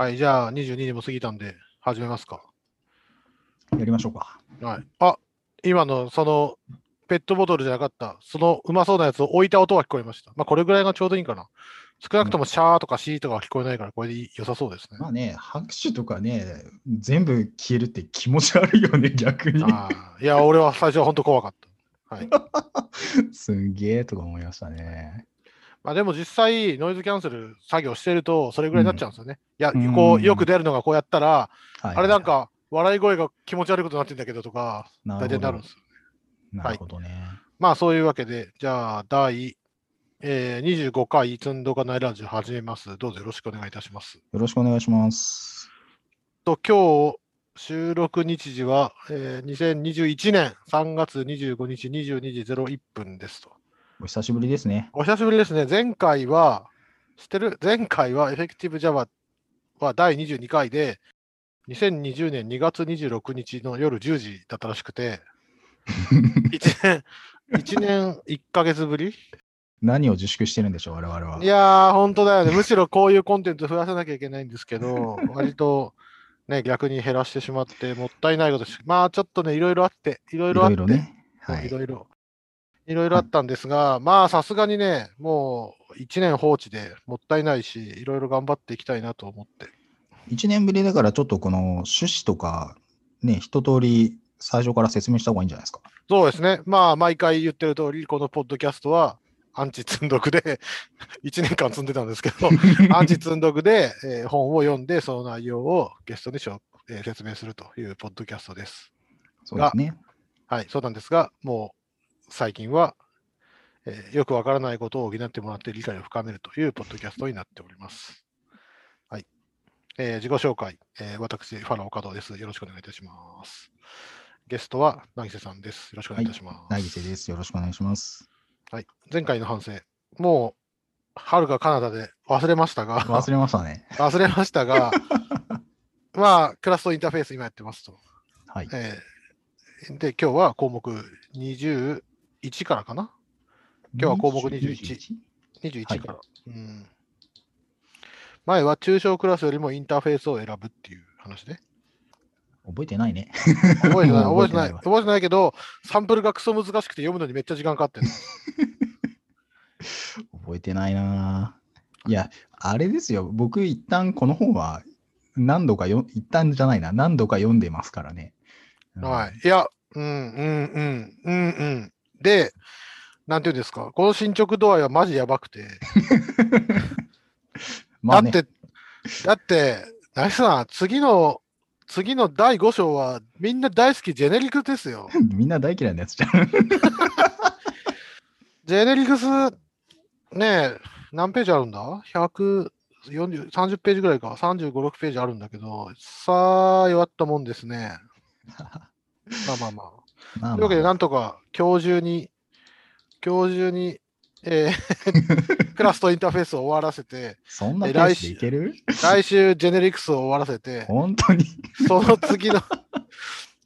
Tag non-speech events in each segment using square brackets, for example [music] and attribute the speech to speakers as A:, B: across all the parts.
A: はい、じゃあ22にも過ぎたんで、始めますか。
B: やりましょうか。
A: はい。あ、今のそのペットボトルじゃなかった、そのうまそうなやつを置いた音は聞こえました。まあ、これぐらいがちょうどいいかな。少なくともシャーとかシーとかは聞こえないから、これで良さそうですね。
B: まあね、拍手とかね、全部消えるって気持ち悪いよね、[laughs] 逆に。
A: いや、俺は最初は本当怖かった。はい。[laughs]
B: すんげえとか思いましたね。
A: まあ、でも実際、ノイズキャンセル作業してると、それぐらいになっちゃうんですよね。いや、
B: うん
A: こう、よく出るのがこうやったら、
B: はい
A: あれなん、か、笑い声が気持ち悪いことになってんだけどとか、大体なるんですよ。
B: なるほどね。
A: まあそういうわけで、じゃあ第、えー、25回積んどかないラジオ始めます。どうぞよろしくお願いいたします。
B: よろしくお願いします。
A: と、今日収録日時は、えー、2021年3月25日22時01分ですと。
B: お久しぶりですね。
A: お久しぶりですね。前回は、知ってる前回はエフェクティブ Java は第22回で、2020年2月26日の夜10時だったらしくて、[laughs] 1年、1年1ヶ月ぶり？
B: 何を自粛してるんでしょう、我々は。
A: いやー、本当だよね。むしろこういうコンテンツ増やさなきゃいけないんですけど、[laughs] 割とね、逆に減らしてしまって、もったいないことし、まあちょっとね、いろいろあって、いろい
B: い
A: ろあって、
B: ろいろね。はいい。
A: ろいろ、いろいろあったんですが、まあさすがにね、もう1年放置でもったいないし、いろいろ頑張っていきたいなと思って。
B: 1年ぶりだから、ちょっとこの趣旨とか、ね、一通り最初から説明した方がいいんじゃないですか。
A: そうですね。まあ毎回言ってる通り、このポッドキャストは、アンチ積んどくで、[laughs] 1年間積んでたんですけど、[laughs] アンチ積んどくで、えー本を読んで、その内容をゲストにしょ、えー説明するというポッドキャストです。
B: そうですね。
A: はい、そうなんですが、もう最近は、えーよくわからないことを補ってもらって理解を深めるというポッドキャストになっております。はい。えー自己紹介、えー私、ファラオ加藤です。よろしくお願いいたします。ゲストは、なぎせさんです。よろしくお願いいたします。
B: なぎせです。よろしくお願いします。
A: はい。前回の反省、もう、はるかカナダで忘れましたが、
B: 忘れましたね。[laughs]
A: 忘れましたが、[laughs] まあ、クラストインターフェース今やってますと。
B: はい。
A: えーで、今日は項目21からかな？今日は項目21 ?21 から。うん前は中小クラスよりもインターフェースを選ぶっていう話で。
B: 覚えてないね。
A: 覚えてない、[laughs] 覚えてない、
B: わ
A: 覚えてないけど、サンプルがクソ難しくて読むのにめっちゃ時間かかってる。[laughs]
B: 覚えてないなぁいや、あれですよ。僕、一旦この本は何度かよ、一旦じゃないな。何度か読んでますからね。うん
A: はい。いや、うん、うん、うん、うん、うん。で、なんていうんですか、この進捗度合いはマジやばくて。[laughs]
B: まあね、
A: だって、だって、ナイスさん、次の、次の第5章はみんな大好きジェネリクスですよ。[laughs]
B: みんな大嫌いなやつじゃん。[laughs]
A: ジェネリクス、ねえ、何ページあるんだ ?140、30ページぐらいか。35、6ページあるんだけど、さあ、弱ったもんですね。まあまあまあ。
B: まあまあ
A: というわけで、なんとか今日中に、今日中に、えー [laughs] クラスとインターフェースを終わらせて、
B: そんなペースでいける？
A: 来週ジェネリクスを終わらせて、
B: 本当に。
A: その次の、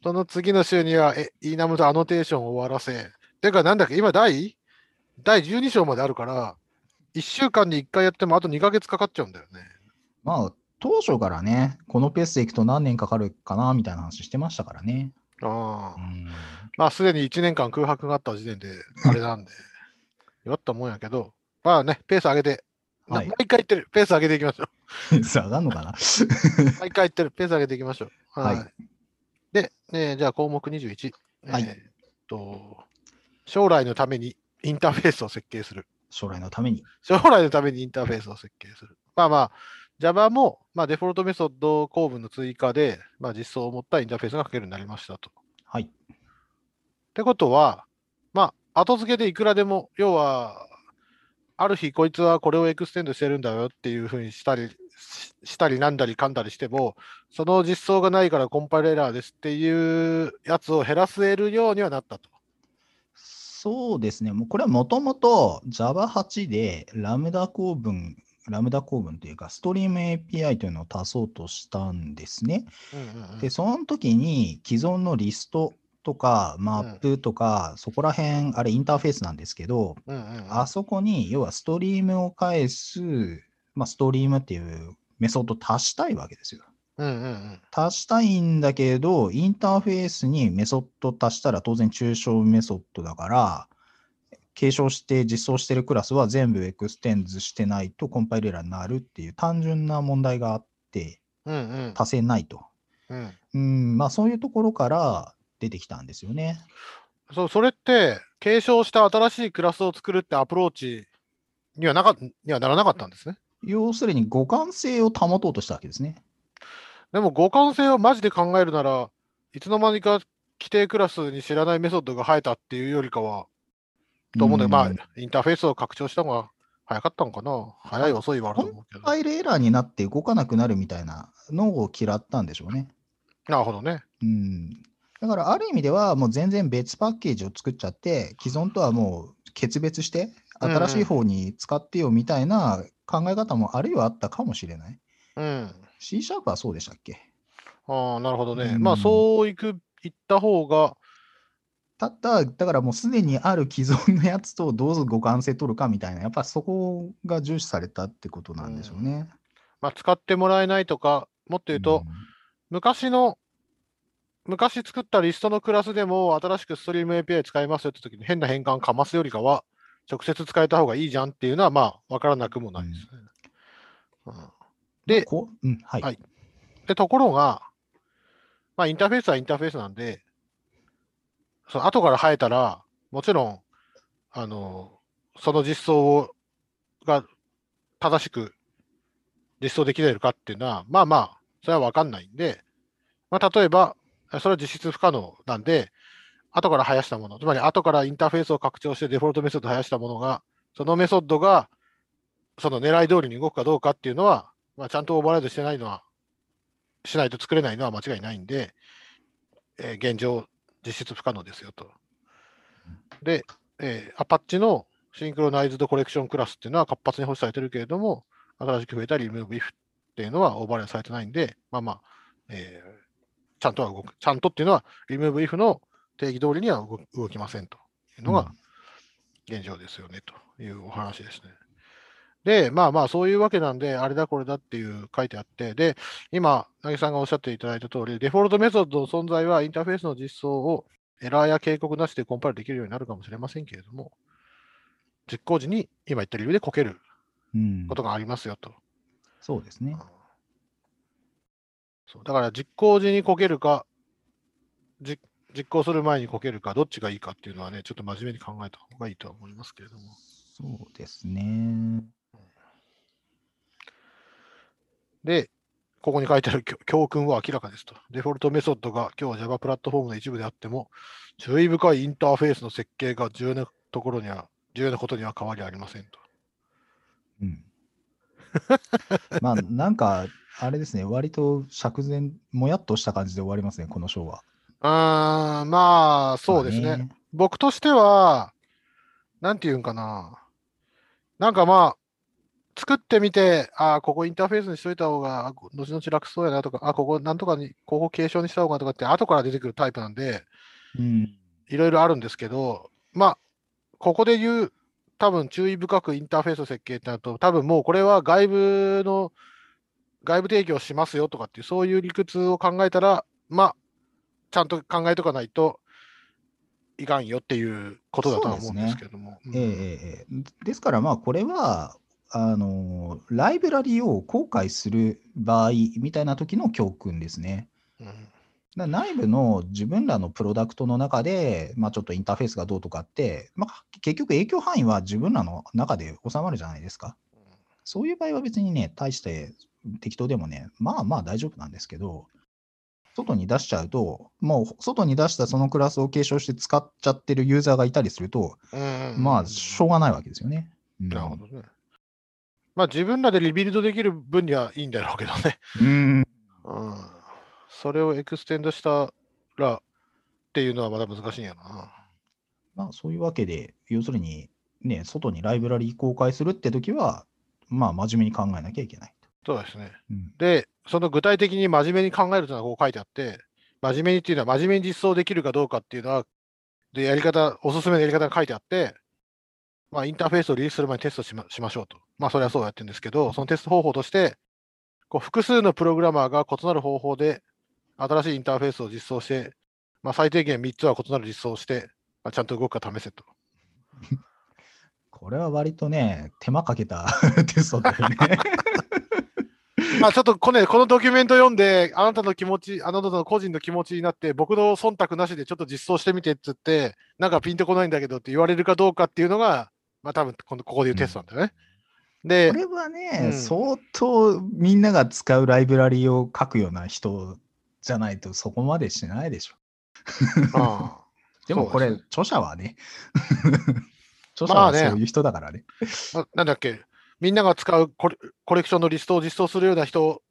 A: その次の週には、え、イーナムとアノテーションを終わらせ、てか、なんだっけ、今、第、第12章まであるから、1週間に1回やってもあと2ヶ月かかっちゃうんだよね。
B: まあ、当初からね、このペースでいくと何年かかるかな、みたいな話してましたからね。
A: ああ。
B: うん
A: まあ、すでに1年間空白があった時点で、あれなんで、[laughs] 弱ったもんやけど、まあね、ペース上げて、な
B: はい
A: 毎回言ってる、ペース上げていきましょう。
B: 下がんのかな [laughs]
A: 毎回言ってる、ペース上げていきましょう。はい。
B: はい
A: で、えーじゃあ項目21。
B: はい
A: えーっと、将来のためにインターフェースを設計する。
B: 将来のために。
A: 将来のためにインターフェースを設計する。まあまあ、Java も、まあ、デフォルトメソッド構文の追加で、まあ、実装を持ったインターフェースが書けるようになりましたと。
B: はい。
A: ってことは、まあ、後付けでいくらでも、要は、ある日こいつはこれを extend してるんだよっていうふうにしたりししたりなんだりかんだりしても、その実装がないからコンパイルエラーですっていうやつを減らせるようにはなったと。
B: そうですね。もうこれはもともと Java8 でラムダ構文、ラムダ構文というか、 Stream API というのを足そうとしたんですね。で、その時に既存のリストとかマップとか、そこら辺、あれインターフェースなんですけど、あそこに要は stream を返す、まあ、 stream っていうメソッド足したいわけですよ。足したいんだけど、インターフェースにメソッド足したら当然抽象メソッドだから、継承して実装してるクラスは全部 extends してないとコンパイルエラーになるっていう単純な問題があって、
A: うんうん。
B: 足せないと。
A: うん、
B: うん、まあそういうところから出てきたんですよね。
A: そうそれって、継承した新しいクラスを作るってアプローチにはなかにはならなかったんですね？
B: 要するに互換性を保とうとしたわけですね。
A: でも互換性をマジで考えるなら、いつの間にか規定クラスに知らないメソッドが生えたっていうよりかは、と思うんだけど、ま
B: うん
A: あ、インターフェースを拡張したのが早かったのかな。早い遅いはあると思うけど。
B: ファイルエラーになって動かなくなるみたいなのを嫌ったんでしょうね。
A: なるほどね。
B: うん。だからある意味ではもう全然別パッケージを作っちゃって、既存とはもう決別して、新しい方に使ってよみたいな考え方もあるいはあったかもしれない。
A: うん。
B: C シャープはそうでしたっけ？
A: ああ、なるほどね。
B: うん
A: まあ、そういく、いった方が、
B: たった、だからもうすでにある既存のやつとどう互換性取るかみたいな、やっぱそこが重視されたってことなんでしょうね。
A: まあ、使ってもらえないとか、もっと言うと、昔の、昔作ったリストのクラスでも新しくストリーム API 使いますよって時に変な変換かますよりかは、直接使えた方がいいじゃんっていうのは、まあ、わからなくもないですね。うんで
B: こううん、はい。
A: はいで、ところが、まあ、インターフェースはインターフェースなんで、その後から生えたら、もちろん、あの、その実装をが正しく実装できるかっていうのは、まあまあ、それは分かんないんで、まあ、例えば、それは実質不可能なんで、後から生やしたもの、つまり後からインターフェースを拡張してデフォルトメソッドを生やしたものが、そのメソッドがその狙い通りに動くかどうかっていうのは、まあ、ちゃんとオーバーライドしてないのは、しないと作れないのは間違いないんで、えー現状、実質不可能ですよと。で、えー、アパッチのシンクロナイズドコレクションクラスっていうのは活発に保守されてるけれども、新しく増えたリムーブ if っていうのはオーバーライドされてないんで、まあまあ、えーちゃんとは動く。ちゃんとっていうのは、リムーブ if の定義通りには動動きませんというのが現状ですよねというお話ですね。で、まあまあ、そういうわけなんで、あれだこれだっていう書いてあって、で、今、なぎさんがおっしゃっていただいた通り、デフォルトメソッドの存在はインターフェースの実装をエラーや警告なしでコンパイルできるようになるかもしれませんけれども、実行時に今言った理由でこける
B: うん
A: ことがありますよと。
B: そうですね。
A: そうだから実行時にこけるか、実実行する前にこけるか、どっちがいいかっていうのはね、ちょっと真面目に考えた方がいいとは思いますけれども。
B: そうですね。
A: で、ここに書いてある教 [laughs] 教訓は明らかですと。デフォルトメソッドが今日 Java プラットフォームの一部であっても、注意深いインターフェースの設計が重要なところには、重要なことには変わりありませんと。
B: うん。[laughs] まあ、なんか、あれですね、割と釈然、もやっとした感じで終わりますね、この章は。
A: あーまあ、そうですね。
B: まあ
A: 僕としては、なんていうんかな。なんかまあ、作ってみて、ああ、ここインターフェースにしといた方が、あ後々楽そうやなとか、あここなんとかに、ここ継承にした方がとかって、後から出てくるタイプなんで、
B: うん。
A: いろいろあるんですけど、まあ、ここで言う、多分注意深くインターフェース設計ってなると、多分もうこれは外部の、外部提供しますよとかっていう、そういう理屈を考えたら、まあ、ちゃんと考えとかないといかんよっていうことだとは思うんですけども。
B: ですから、まあ、これは、あの、ライブラリを公開する場合みたいな時の教訓ですね。
A: うん
B: だ内部の自分らのプロダクトの中で、まあ、ちょっとインターフェースがどうとかって、まあ、結局影響範囲は自分らの中で収まるじゃないですか。そういう場合は別にね、大して適当でもね、まあまあ大丈夫なんですけど、外に出しちゃうと、もう外に出したそのクラスを継承して使っちゃってるユーザーがいたりすると、
A: うん
B: まあ、しょうがないわけですよね。うん
A: なるほどね。まあ自分らでリビルドできる分にはいいんだろうけどね。
B: うん。
A: うん。それを extend したらっていうのはまだ難しいんやな。
B: まあ、そういうわけで、要するに、ね、外にライブラリ公開するって時は、まあ、真面目に考えなきゃいけない。
A: そうですね。
B: うん
A: で、その具体的に真面目に考えるというのはこう書いてあって、真面目にっていうのは真面目に実装できるかどうかっていうのは、で、やり方、おすすめのやり方が書いてあって、まあ、インターフェースをリリースする前にテストしましましょうと。まあ、それはそうやってるんですけど、そのテスト方法として、こう複数のプログラマーが異なる方法で新しいインターフェースを実装して、まあ、最低限3つは異なる実装をして、まあ、ちゃんと動くか試せと。
B: これは割とね、手間かけた [laughs] テストだよね。[laughs]
A: まあちょっとこ,、ね、このドキュメント読んで、あなたの気持ち、あなたの個人の気持ちになって、僕の忖度なしでちょっと実装してみてって言って、なんかピンとこないんだけどって言われるかどうかっていうのが、まあ多分このここでいうテストなんだよね。で
B: こ、れはね、
A: うん。
B: 相当みんなが使うライブラリを書くような人じゃないとそこまでしないでしょ。
A: あ [laughs]
B: でもこれ、著者はね、著 [laughs] 者
A: まあね。
B: はそういう人だからね。
A: あななんだっけ、みんなが使うコレコレクションのリストを実装するような人を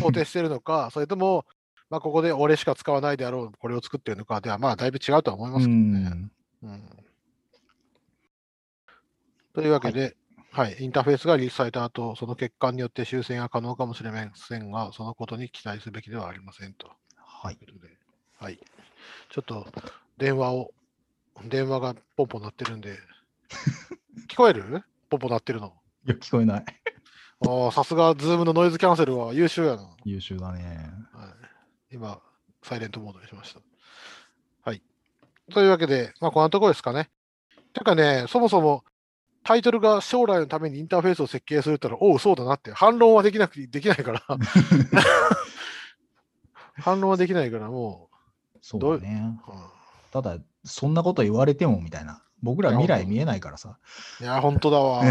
A: 想定しているのか、[laughs] それとも、まあ、ここで俺しか使わないであろう、これを作っているのかでは、まあだいぶ違うとは思いますけどね。
B: ん。
A: うんというわけで、はい、インターフェースがリリースされた後、その欠陥によって修正が可能かもしれませんが、そのことに期待すべきではありませんと。
B: はい。
A: はい。ちょっと電話を、電話がポンポン鳴ってるんで、[laughs] 聞こえる？ポンポン鳴ってるの。
B: いや、聞こえない。
A: ああ、さすが、ズームのノイズキャンセルは優秀やな。
B: 優秀だね。
A: はい、今、サイレントモードにしました。はい。というわけで、まあ、こんなところですかね。てかね、そもそもタイトルが将来のためにインターフェースを設計するったら、おう、そうだなって、反論はできなくてできないから、[laughs] 反論はできないから、も
B: そう
A: どう
B: だね。
A: う、うん
B: ただ、そんなこと言われてもみたいな。僕ら未来見えないからさ。
A: いや、本当だわ。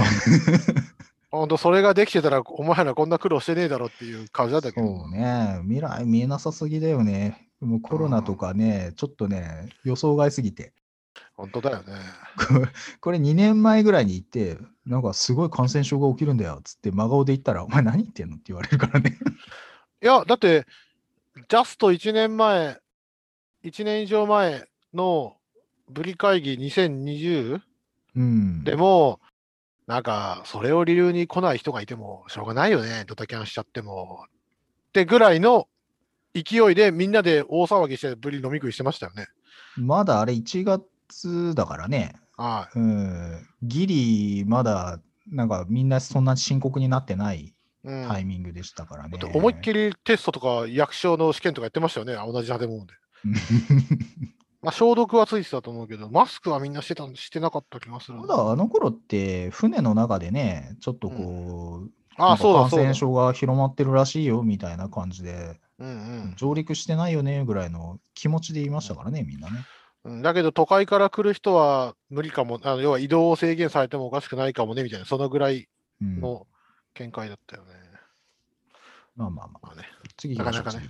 A: [laughs] 本当、それができてたら、お前らこんな苦労してねえだろっていう感じだったけど。
B: そうね。未来見えなさすぎだよね。もうコロナとかね、ちょっとね、予想外すぎて。
A: 本当だよね。[laughs]
B: これ2年前ぐらいに行って、なんかすごい感染症が起きるんだよっつって真顔で言ったら、お前何言ってんのって言われるからね。[laughs]
A: いや、だって、ジャスト1年前、1年以上前のブリ会議2020
B: うん。
A: でも、なんか、それを理由に来ない人がいても、しょうがないよね、ドタキャンしちゃっても。ってぐらいの勢いで、みんなで大騒ぎして、ブリ飲み食いしてましたよね。
B: まだあれ1月だからね。
A: は
B: うん。ギリ、まだ、なんかみんなそんな深刻になってない
A: い。うん
B: タイミングでしたからね。
A: だって思いっきりテストとか役所の試験とかやってましたよね、同じ建物で。[laughs] まあ、消毒はついてたと思うけど、マスクはみんなしてたしてなかった気がするな。
B: まだあの頃って船の中でね、ちょっとこう、
A: ああ、
B: なんか
A: そうだ、そうだ
B: 感染。症が広まってるらしいよみたいな感じで、
A: うんうん
B: 上陸してないよねぐらいの気持ちで言いましたからね、みんなね。
A: うん。だけど、都会から来る人は無理かも、あの要は移動を制限されてもおかしくないかもね、みたいな、そのぐらい
B: うん、
A: の見解だったよね。
B: まあまあまあ、
A: まあね、
B: 次
A: なかなかね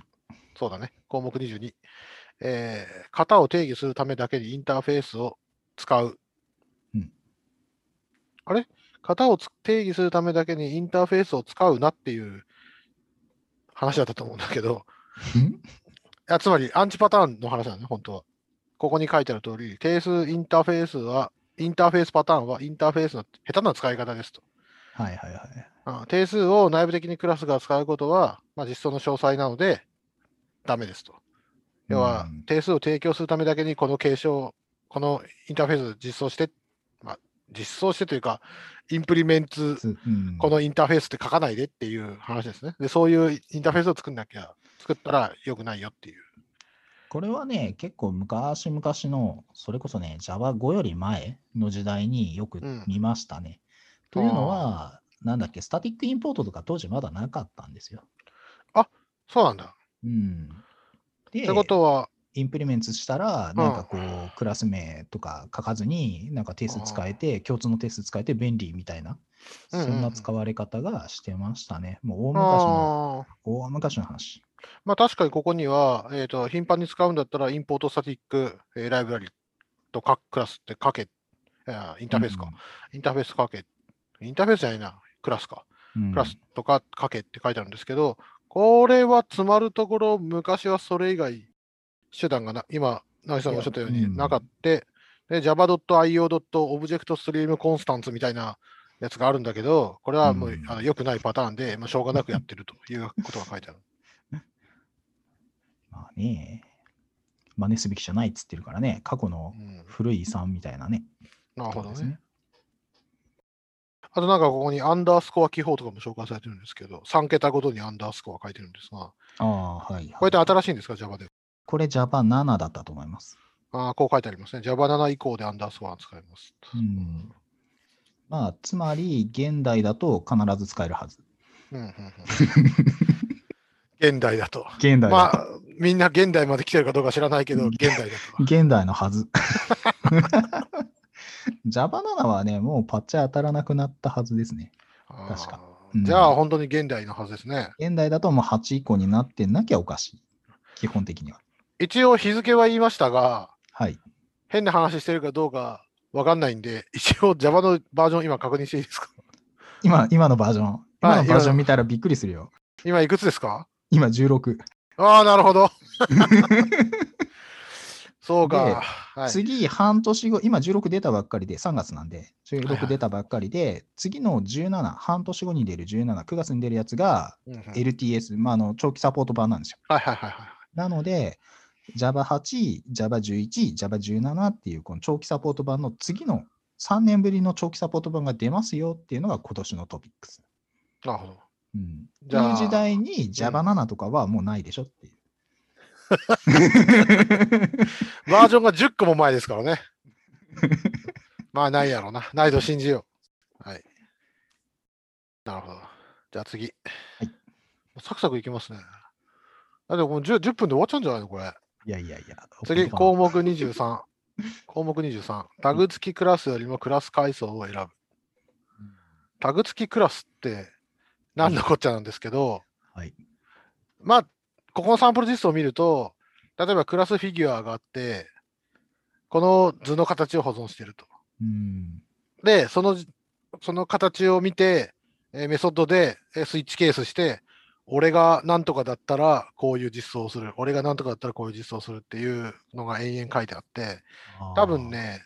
A: そうだね。項目22。えー型を定義するためだけにインターフェースを使う。
B: うん
A: あれ？型をつ定義するためだけにインターフェースを使うなっていう話だったと思うんだけど、いやつまりアンチパターンの話だね、本当は。ここに書いてある通り、定数インターフェースは、インターフェースパターンはインターフェースの下手な使い方ですと。
B: はいはいはい。
A: うん定数を内部的にクラスが使うことは、まあ、実装の詳細なので、ダメですと。要は
B: うん、
A: 定数を提供するためだけにこの継承、このインターフェースを実装して、まあ、実装してというか、インプリメンツ、
B: つうん
A: このインターフェースって書かないでっていう話ですね。で、そういうインターフェースを作んなきゃ、作ったら良くないよっていう。
B: これはね、結構昔々の、それこそね、Java5 より前の時代によく
A: うん
B: 見ましたね。というのは、なんだっけ、スタティックインポートとか当時まだなかったんですよ。
A: そうなんだ。
B: うん。で、
A: ってことは、
B: インプリメントしたら、なんかこう、クラス名とか書かずに、なんか定数使えて、共通の定数使えて便利みたいな、
A: うんうんうん
B: そんな使われ方がしてましたね。もう大昔の、大昔の話。
A: まあ確かにここには、えー、と頻繁に使うんだったら、インポートスタティック、えーライブラリとかクラスって書け、インターフェースか、インターフェース書け、インターフェースじゃないな、クラスか、
B: うん。
A: クラスとか書けって書いてあるんですけど、これは詰まるところ、昔はそれ以外、手段がな、今、直井さんがおっしゃったようになかった、で java.io.objectstreamconstants みたいなやつがあるんだけど、これはもう、
B: うん。
A: あの良くないパターンで、まあ、しょうがなくやってるということが書いてある。
B: まあね、真似すべきじゃないっつってるからね、過去の
A: うん
B: 古い遺産みたいなね。
A: なるほど
B: ことです
A: ね。。あとなんかここにアンダースコア記法とかも紹介されてるんですけど、3桁ごとにアンダースコア書いてるんですが、
B: ああ、はい、
A: これって
B: はい。
A: 新しいんですか、Java で。
B: これ Java7 だったと思います。
A: ああ、こう書いてありますね。Java7 以降でアンダースコア使います。
B: うん。まあ、つまり、現代だと必ず使えるはず。
A: うんうんうん、現代だと。
B: 現代だと。
A: まあ、みんな現代まで来てるかどうか知らないけど、現代だと。
B: 現代のはず。[laughs] Java7 はね、もうパッチ当たらなくなったはずですね。確かうん
A: じゃあ、本当に現代のはずですね。
B: 現代だともう8以降になってなきゃおかしい。基本的には。
A: 一応日付は言いましたが、
B: はい。
A: 変な話してるかどうかわかんないんで、一応 Java のバージョン今確認していいですか？
B: 今、今のバージョン。今のバージョン見たらびっくりするよ。
A: 今いくつですか？
B: 今16。
A: ああ、なるほど。[laughs] そうか。はい、
B: 次、半年後、今16出たばっかりで、3月なんで、
A: はいは
B: 16
A: い
B: 出たばっかりで、次の17、半年後に出る17、9月に出るやつが
A: うんうん
B: LTS、まあ、あの長期サポート版なんですよ。
A: はいはいはいはい。
B: なので、Java8、Java11、Java17 っていうこの長期サポート版の次の3年ぶりの長期サポート版が出ますよっていうのが今年のトピックス。
A: なるほど。
B: うん、
A: じゃあ
B: という時代に Java7 とかはもうないでしょっていう。
A: バージョンが10個も前ですからね。[laughs] まあ、ないやろうな。ないと信じよう。はい。なるほど。じゃあ次。
B: い
A: サクサクいきますね。あでももう 10, 10分で終わっちゃうんじゃないのこれ。
B: いやいやいや。
A: 次、項目23。項目23。[laughs] タグ付きクラスよりもクラス階層を選ぶ。タグ付きクラスって何のこっちゃなんですけど、
B: はい。
A: まあ、ここのサンプル実装を見ると、例えばクラスフィギュアがあって、この図の形を保存していると。
B: うん。
A: で、その、その形を見て、えーメソッドでえースイッチケースして、俺が何とかだったらこういう実装をする。俺が何とかだったらこういう実装をするっていうのが延々書いてあって、多分ね、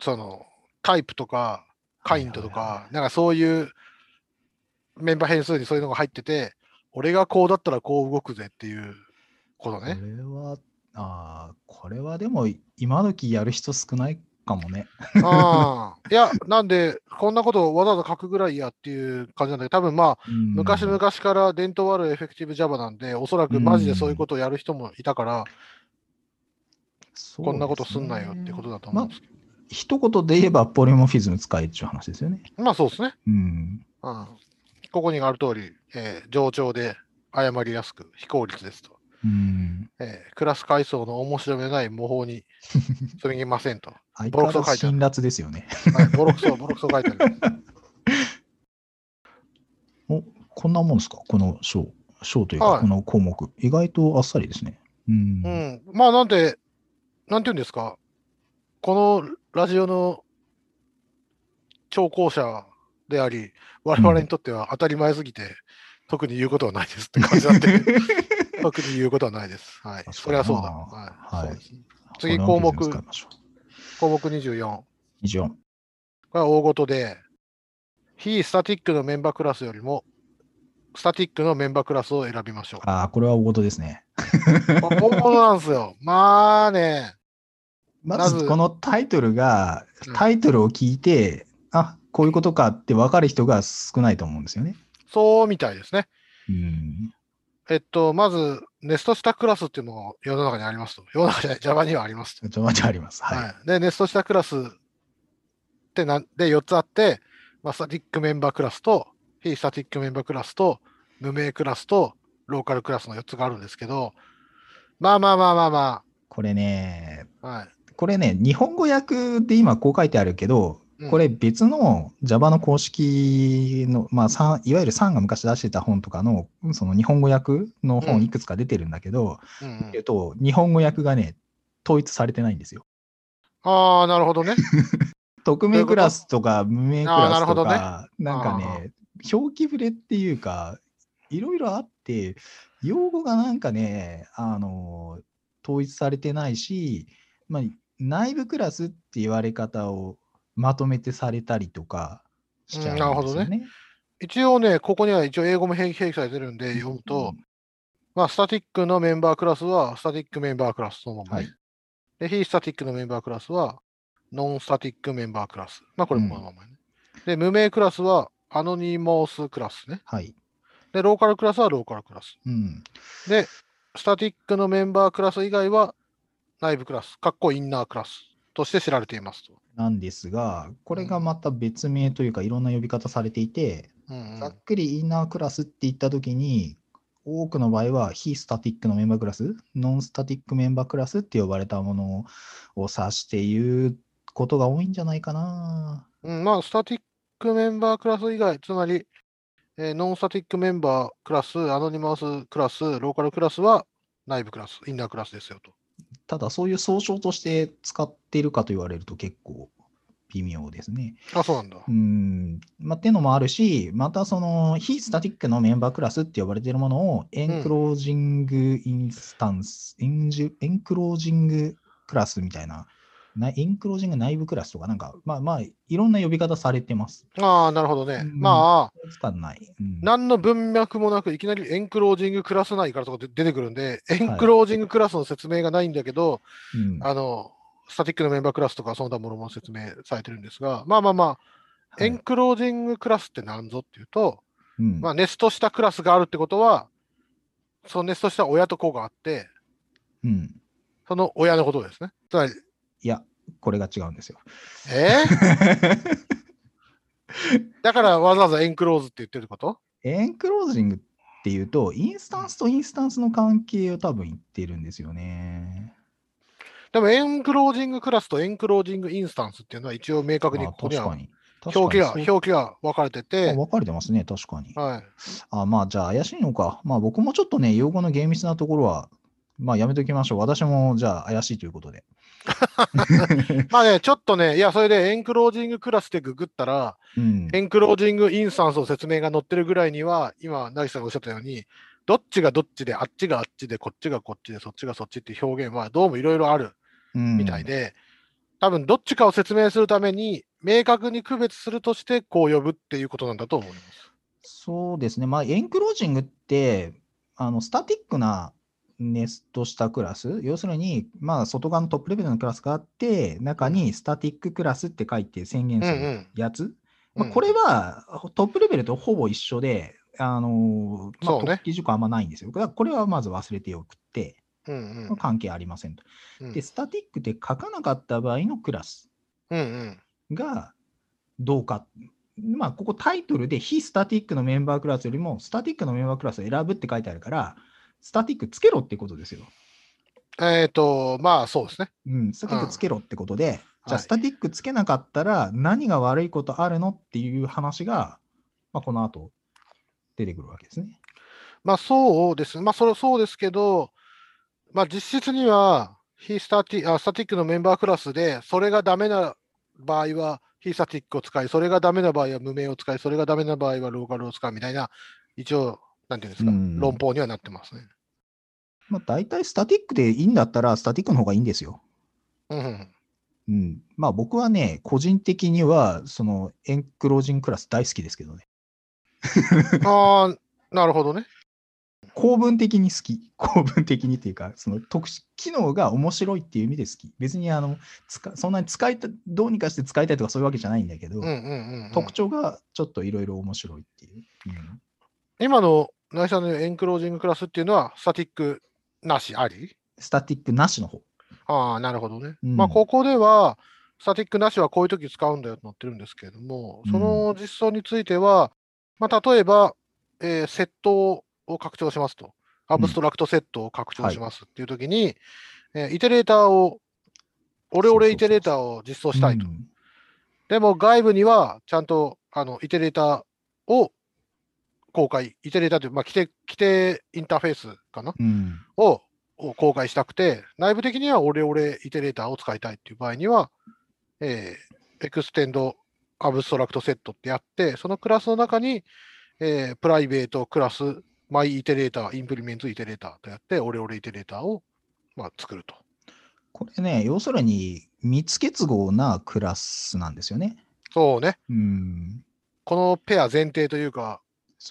A: そのタイプとか、カインドとかなんかそういうメンバー変数にそういうのが入ってて、俺がこうだったらこう動くぜっていうこと
B: こ
A: ね。
B: れは、ああ、これはでも今時やる人少ないかもね。
A: ああ。いや、なんで、こんなことをわざわざ書くぐらいやっていう感じなんだけど、多分まあ、昔
B: うん
A: 々から伝統あるエフェクティブ Java なんで、おそらくマジでそういうことをやる人もいたから、こんなことすんなよってことだと思うんですけど。
B: 一言で言えばポリモフィズム使えっていう話ですよね。
A: まあそうですね。
B: うん。
A: うん。ここにある通り、えー上長で誤りやすく非効率ですと。
B: うん。
A: えークラス階層の面白めない模倣に [laughs] すみませんと。
B: 相
A: ボロクソ書いてある
B: 辛辣ですよね。
A: はい、ボロクソ、ボロクソ書いてある。[laughs]
B: お、こんなもんですか？この章。章という
A: はい
B: か、この項目。意外とあっさりですね。うん。
A: うん。まあなんで、なんていうんですか？このラジオの聴講者であり、我々にとっては当たり前すぎて、特に言うことはないですって感じなんで、[laughs] 特に言うことはないです。はい。それはそうだ。
B: な
A: はい。
B: はい
A: 次項目項目24。
B: う。24。
A: これは大ごとで、非スタティックのメンバークラスよりも、スタティックのメンバークラスを選びましょう。
B: ああ、これは大事ですね。[laughs]
A: 大事なんですよ。まあね。
B: ま
A: まず
B: ず、このタイトルが
A: うん、
B: タイトルを聞いて、あ、こういうことかって分かる人が少ないと思うんですよね。
A: そうみたいですね。
B: うん。
A: えっと、まず、ネストしたクラスっていうのが世の中にありますと。世の中じゃない Java にはありますと。
B: ちょっとあります。はい。
A: はい。で、ネストしたクラスってなんで4つあって、まあ、スタティックメンバークラスと、非スタティックメンバークラスと、無名クラスと、ローカルクラスの4つがあるんですけど、まあまあまあまあま
B: これね、
A: あ、はい。
B: これね、日本語訳で今こう書いてあるけど、
A: うん
B: これ別の Java の公式の、まあ、いわゆる3が昔出してた本とかの、その日本語訳の
A: うん。
B: 本いくつか出てるんだけど、
A: うんうん。
B: えっと、日本語訳がね、統一されてないんですよ。
A: ああ、なるほどね。[laughs]
B: 匿名クラスとか無名クラスと
A: るほどね。
B: か、なんか
A: あ
B: ね、表記ぶれっていうか、いろいろあって、用語がなんかね、あの、統一されてないし、まあ、内部クラスって言われ方をまとめてされたりとかしちゃうんですよ
A: うんなるほど
B: ね。
A: 一応ね、ここには一応英語も併記されてるんで読むと、
B: うん
A: まあ、スタティックのメンバークラスは、スタティックメンバークラスそのままね、
B: はい
A: で、非スタティックのメンバークラスは、ノンスタティックメンバークラス。まあ、これもこのままね。で、無名クラスはアノニモスクラスね。
B: はい。
A: で、ローカルクラスはローカルクラス。
B: うん。
A: で、スタティックのメンバークラス以外は内部クラス、かっこインナークラスとして知られていますと。
B: なんですが、これがまた別名というか、いろんな呼び方されていて、
A: うんうん
B: ざっくりインナークラスって言ったときに、多くの場合は非スタティックのメンバークラス、ノンスタティックメンバークラスって呼ばれたものを指して言うことが多いんじゃないかな。
A: うん、まあ、スタティックメンバークラス以外、つまり、えーノンスタティックメンバークラス、アノニマスクラス、ローカルクラスは内部クラス、インナークラスですよと。
B: ただ、そういう総称として使っているかと言われると結構微妙ですね。
A: あ、そうなんだ。
B: うん、まあ、っていうのもあるし、またその非スタティックのメンバークラスって呼ばれているものをエンクロージングインスタンス、エンジエンクロージングクラスみたいな、なエンクロージング内部クラスとか、なんか、まあまあ、いろんな呼び方されてます。
A: ああ、なるほどね。
B: うん
A: まあ、
B: ない。うん
A: 何の文脈もなく、いきなりエンクロージングクラス内からとかで出てくるんで、エンクロージングクラスの説明がないんだけど、
B: うん
A: あの、スタティックのメンバークラスとか、その他ものも説明されてるんですが、まあまあまあ、
B: はい
A: エンクロージングクラスって何ぞっていうと、
B: うん
A: まあ、ネストしたクラスがあるってことは、そのネストした親と子があって、
B: うん
A: その親のことですね。つまり、
B: いや、これが違うんですよ。
A: え？ー [laughs] だからわざわざエンクローズって言ってるってこと？
B: エンクロージングっていうと、インスタンスとインスタンスの関係を多分言ってるんですよね。
A: でもエンクロージングクラスとエンクロージングインスタンスっていうのは一応明確に
B: あ
A: ここには
B: 確かに。
A: 表記が表記が分かれて
B: あ
A: て、
B: 分かれてますね、確かに。
A: はい。
B: あまあ、じゃあ怪しいのか。まあ、僕もちょっとね、用語の厳密なところは、まあ、やめときましょう。私も、じゃあ怪しいということで。[laughs]
A: まあね、ちょっとね、いや、それでエンクロージングクラスでググったら、
B: うん
A: エ。ンクロージングインスタンスの説明が載ってるぐらいには、今、なぎさんがおっしゃったように、どっちがどっちで、あっちがあっちで、こっちがこっちで、そっちがそっちっていう表現はどうもいろいろある
B: うん
A: みたいで、多分どっちかを説明するために、明確に区別するとして、こう呼ぶっていうことなんだと思います。
B: そうですね。まあ、エンクロージングって、あのスタティックなネストしたクラス、要するに、まあ、外側のトップレベルのクラスがあって、中にスタティッククラスって書いて宣言する
A: うんうん
B: やつ？
A: うん
B: まあ、これはトップレベルとほぼ一緒で、あのまあ、特記事項あんまないんですよ。だからこれはまず忘れておくって、
A: うんうん
B: 関係ありませんと。
A: うん
B: で、スタティックで書かなかった場合のクラスがどうか。まあ、ここタイトルで非スタティックのメンバークラスよりも、スタティックのメンバークラスを選ぶって書いてあるから、スタティックつけろってことですよ。
A: えっ、と、まあそうですね。
B: うん、スタティックつけろってことで、じゃ
A: はい
B: あスタティックつけなかったら何が悪いことあるのっていう話が、まあ、この後出てくるわけですね。
A: まあそうです。まあそれそうですけど、まあ実質には、非スタティあスタティックのメンバークラスで、それがダメな場合は、非スタティックを使い、それがダメな場合は無名を使い、それがダメな場合はローカルを使うみたいな、一応、なんていうんですか、
B: うん
A: 論法にはなってますね。
B: まあ、大体スタティックでいいんだったら、スタティックの方がいいんですよ。
A: うんうん。
B: うん。まあ僕はね、個人的には、そのエンクロージングクラス大好きですけどね。
A: ああ、なるほどね。
B: 構文的に好き。構文的にっていうか、その特殊、機能が面白いっていう意味で好き。別にあの、使そんなに使いた、どうにかして使いたいとかそういうわけじゃないんだけど、
A: うんうんうん、うん。
B: 特徴がちょっといろいろ面白いっていう。うん
A: 今の内さんのエンクロージングクラスっていうのは、スタティックなしあり？
B: スタティックなしの方。
A: ああ、なるほどね。
B: うん
A: まあ、ここでは、スタティックなしはこういう時使うんだよと載ってるんですけれども、その実装については、まあ、例えば、えーセットを拡張しますと。アブストラクトセットを拡張しますっていう時に、えーイテレーターを、オレオレイテレーターを実装したいと。
B: うん
A: でも外部にはちゃんとあのイテレーターを公開、イテレーターという、まあ、基底基底インターフェースかな？
B: うん。
A: をを公開したくて、内部的にはオレオレイテレーターを使いたいっていう場合には、えー、 extend AbstractSet ってやって、そのクラスの中に、えー private class、マイイテレーター、インプリメントイテレーターとやって、オレオレイテレーターを、まあ、作ると。
B: これね、要するに密結合なクラスなんですよね。
A: そうね。
B: うん。
A: このペア前提というか、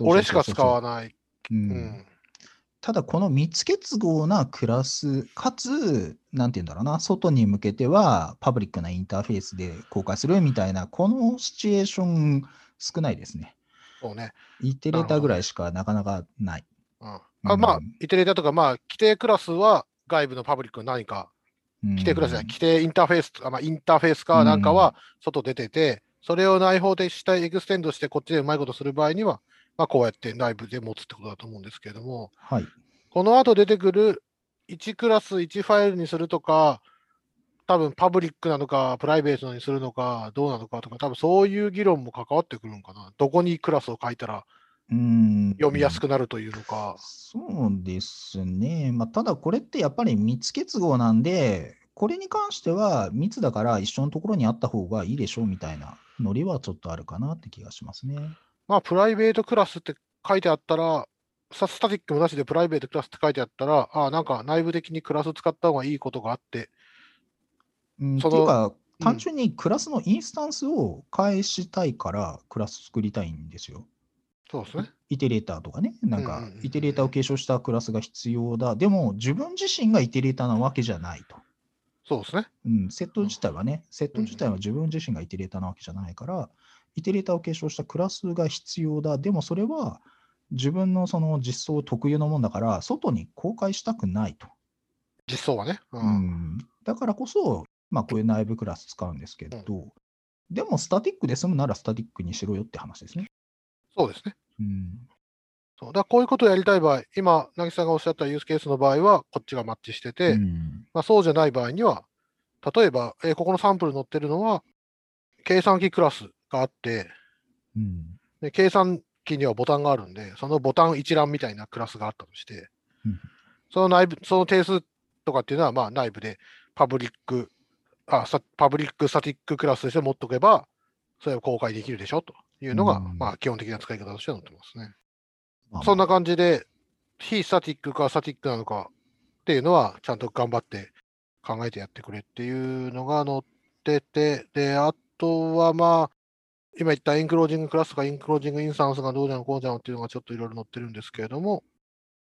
A: 俺しか使わない。
B: う
A: うんん。
B: ただこの密結合なクラス、かつ、なんて言うんだろうな、外に向けてはパブリックなインターフェースで公開するみたいな、このシチュエーション少ないですね。
A: そうね。
B: イテレーターぐらいしかなかなかない。
A: うん。
B: う
A: あ
B: ん
A: まあ、イテレーターとか、まあ、基底クラスは外部の public の何か、基底クラスじゃない、基底インターフェースとか、まあ、インターフェースかなんかは外出てて、それを内包でした extend してこっちでうまいことする場合には、まあ、こうやって内部で持つってことだと思うんですけれども、
B: はい。
A: この後出てくる1クラス1ファイルにするとか、多分 public なのか、 private にするのか、どうなのかとか、多分そういう議論も関わってくるのかな。どこにクラスを書いたら
B: うん
A: 読みやすくなるというのか。
B: そうですね。まあ、ただこれってやっぱり密結合なんで、これに関しては密だから一緒のところにあった方がいいでしょうみたいなノリはちょっとあるかなって気がしますね。
A: まあ、プライベートクラスって書いてあったら、さスタティックもなしでプライベートクラスって書いてあったら、ああ、なんか内部的にクラス使った方がいいことがあって、
B: うん、
A: そ
B: うか、
A: うん
B: 単純にクラスのインスタンスを返したいからクラス作りたいんですよ。
A: そうですね。
B: イテレーターとかね。なんかイテレーターを継承したクラスが必要だ。でも、自分自身がイテレーターなわけじゃないと。
A: そうですね。
B: うん、セット自体はね、セット自体は自分自身がイテレーターなわけじゃないから、イテレーターを継承したクラスが必要だ。でもそれは自分のその実装特有のもんだから、外に公開したくないと。
A: 実装はね。う。
B: うんん、だからこそ、まあ、こういう内部クラス使うんですけど、でもスタティックで済むならスタティックにしろよって話ですね。
A: そうですね。
B: うん、
A: そうだこういうことをやりたい場合、今、渚さんがおっしゃったユースケースの場合は、こっちがマッチしてて、
B: うん
A: まあ、そうじゃない場合には、例えば、えーここのサンプル載ってるのは、計算機クラスがあって、
B: うん。
A: で計算機にはボタンがあるんで、そのボタン一覧みたいなクラスがあったとして
B: うん、
A: その内部、その定数とかっていうのは、まあ内部でpublic、あさ public static class として持っとけば、それを公開できるでしょというのが、
B: うん。
A: まあ基本的な使い方としては載ってますね。
B: まあ。
A: そんな感じで、非 static か static なのかっていうのは、ちゃんと頑張って考えてやってくれっていうのが載ってて、で、あとはまあ、今言った enclosing class とか enclosing instance がどうじゃんこうじゃんっていうのがちょっといろいろ載ってるんですけれども、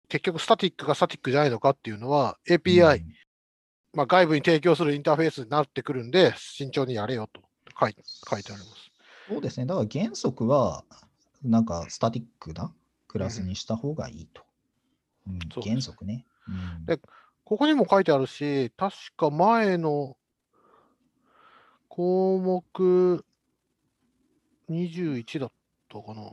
A: 結局スタティックかスタティックじゃないのかっていうのは API、まあ、外部に提供するインターフェースになってくるんで、慎重にやれよと書い書いてあります。
B: そうですね。だから原則は、なんかスタティックなクラスにした方がいいと。うん原則ね。うん
A: でここにも書いてあるし、確か前の項目21だったかな。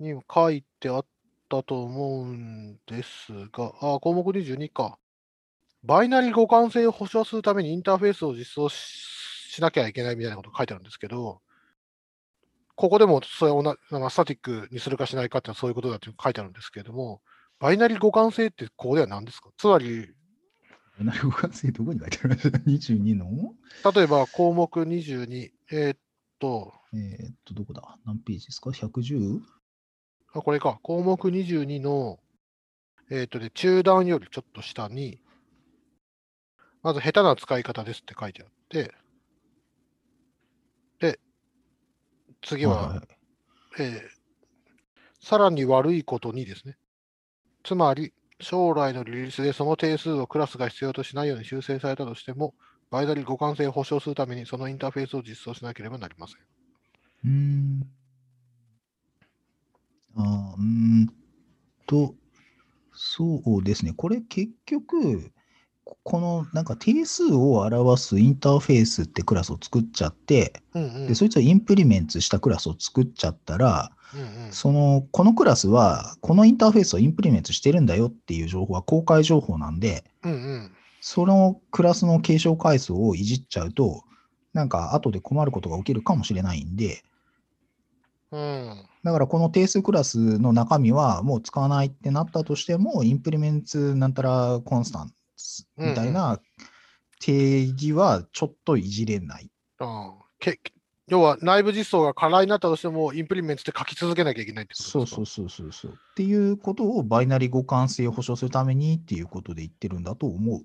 A: にも書いてあったと思うんですが、あ、項目22か。バイナリー互換性を保証するためにインターフェースを実装ししなきゃいけないみたいなことが書いてあるんですけど、ここでもそれをなまあスタティックにするかしないかっていうのはそういうことだって書いてあるんですけれども、バイナリー互換性ってここでは何ですか？つまり、
B: なるほど。どこに書いてある ?22 の？
A: 例えば項目22、えーっと、
B: えーっと、どこだ？何ページですか ?110?
A: あ、これか、項目22の、えーっとね、中段よりちょっと下に、まず下手な使い方ですって書いてあって、で、次は、
B: はいはい
A: えーさらに悪いことにですね。つまり、将来のリリースでその定数をクラスが必要としないように修正されたとしても、バイナリー互換性を保証するためにそのインターフェースを実装しなければなりません。
B: うーん。あーうーんと、そうですね。これ結局、ここのなんか定数を表すインターフェースってクラスを作っちゃって、
A: うんうん。
B: でそいつをインプリメントしたクラスを作っちゃったら、
A: うんうん
B: その、このクラスは、このインターフェースをインプリメントしてるんだよっていう情報は公開情報なんで、
A: うんうん。
B: そのクラスの継承階数をいじっちゃうと、なんか後で困ることが起きるかもしれないんで、
A: うん。
B: だからこの定数クラスの中身はもう使わないってなったとしても、インプリメンツなんたらコンスタンツみたいな定義はちょっといじれない。
A: ああけ要は内部実装が空になったとしても、インプリメントで書き続けなきゃいけないってことですか？
B: そうそうそうそうそう。っていうことをバイナリ互換性を保証するためにっていうことで言ってるんだと思う。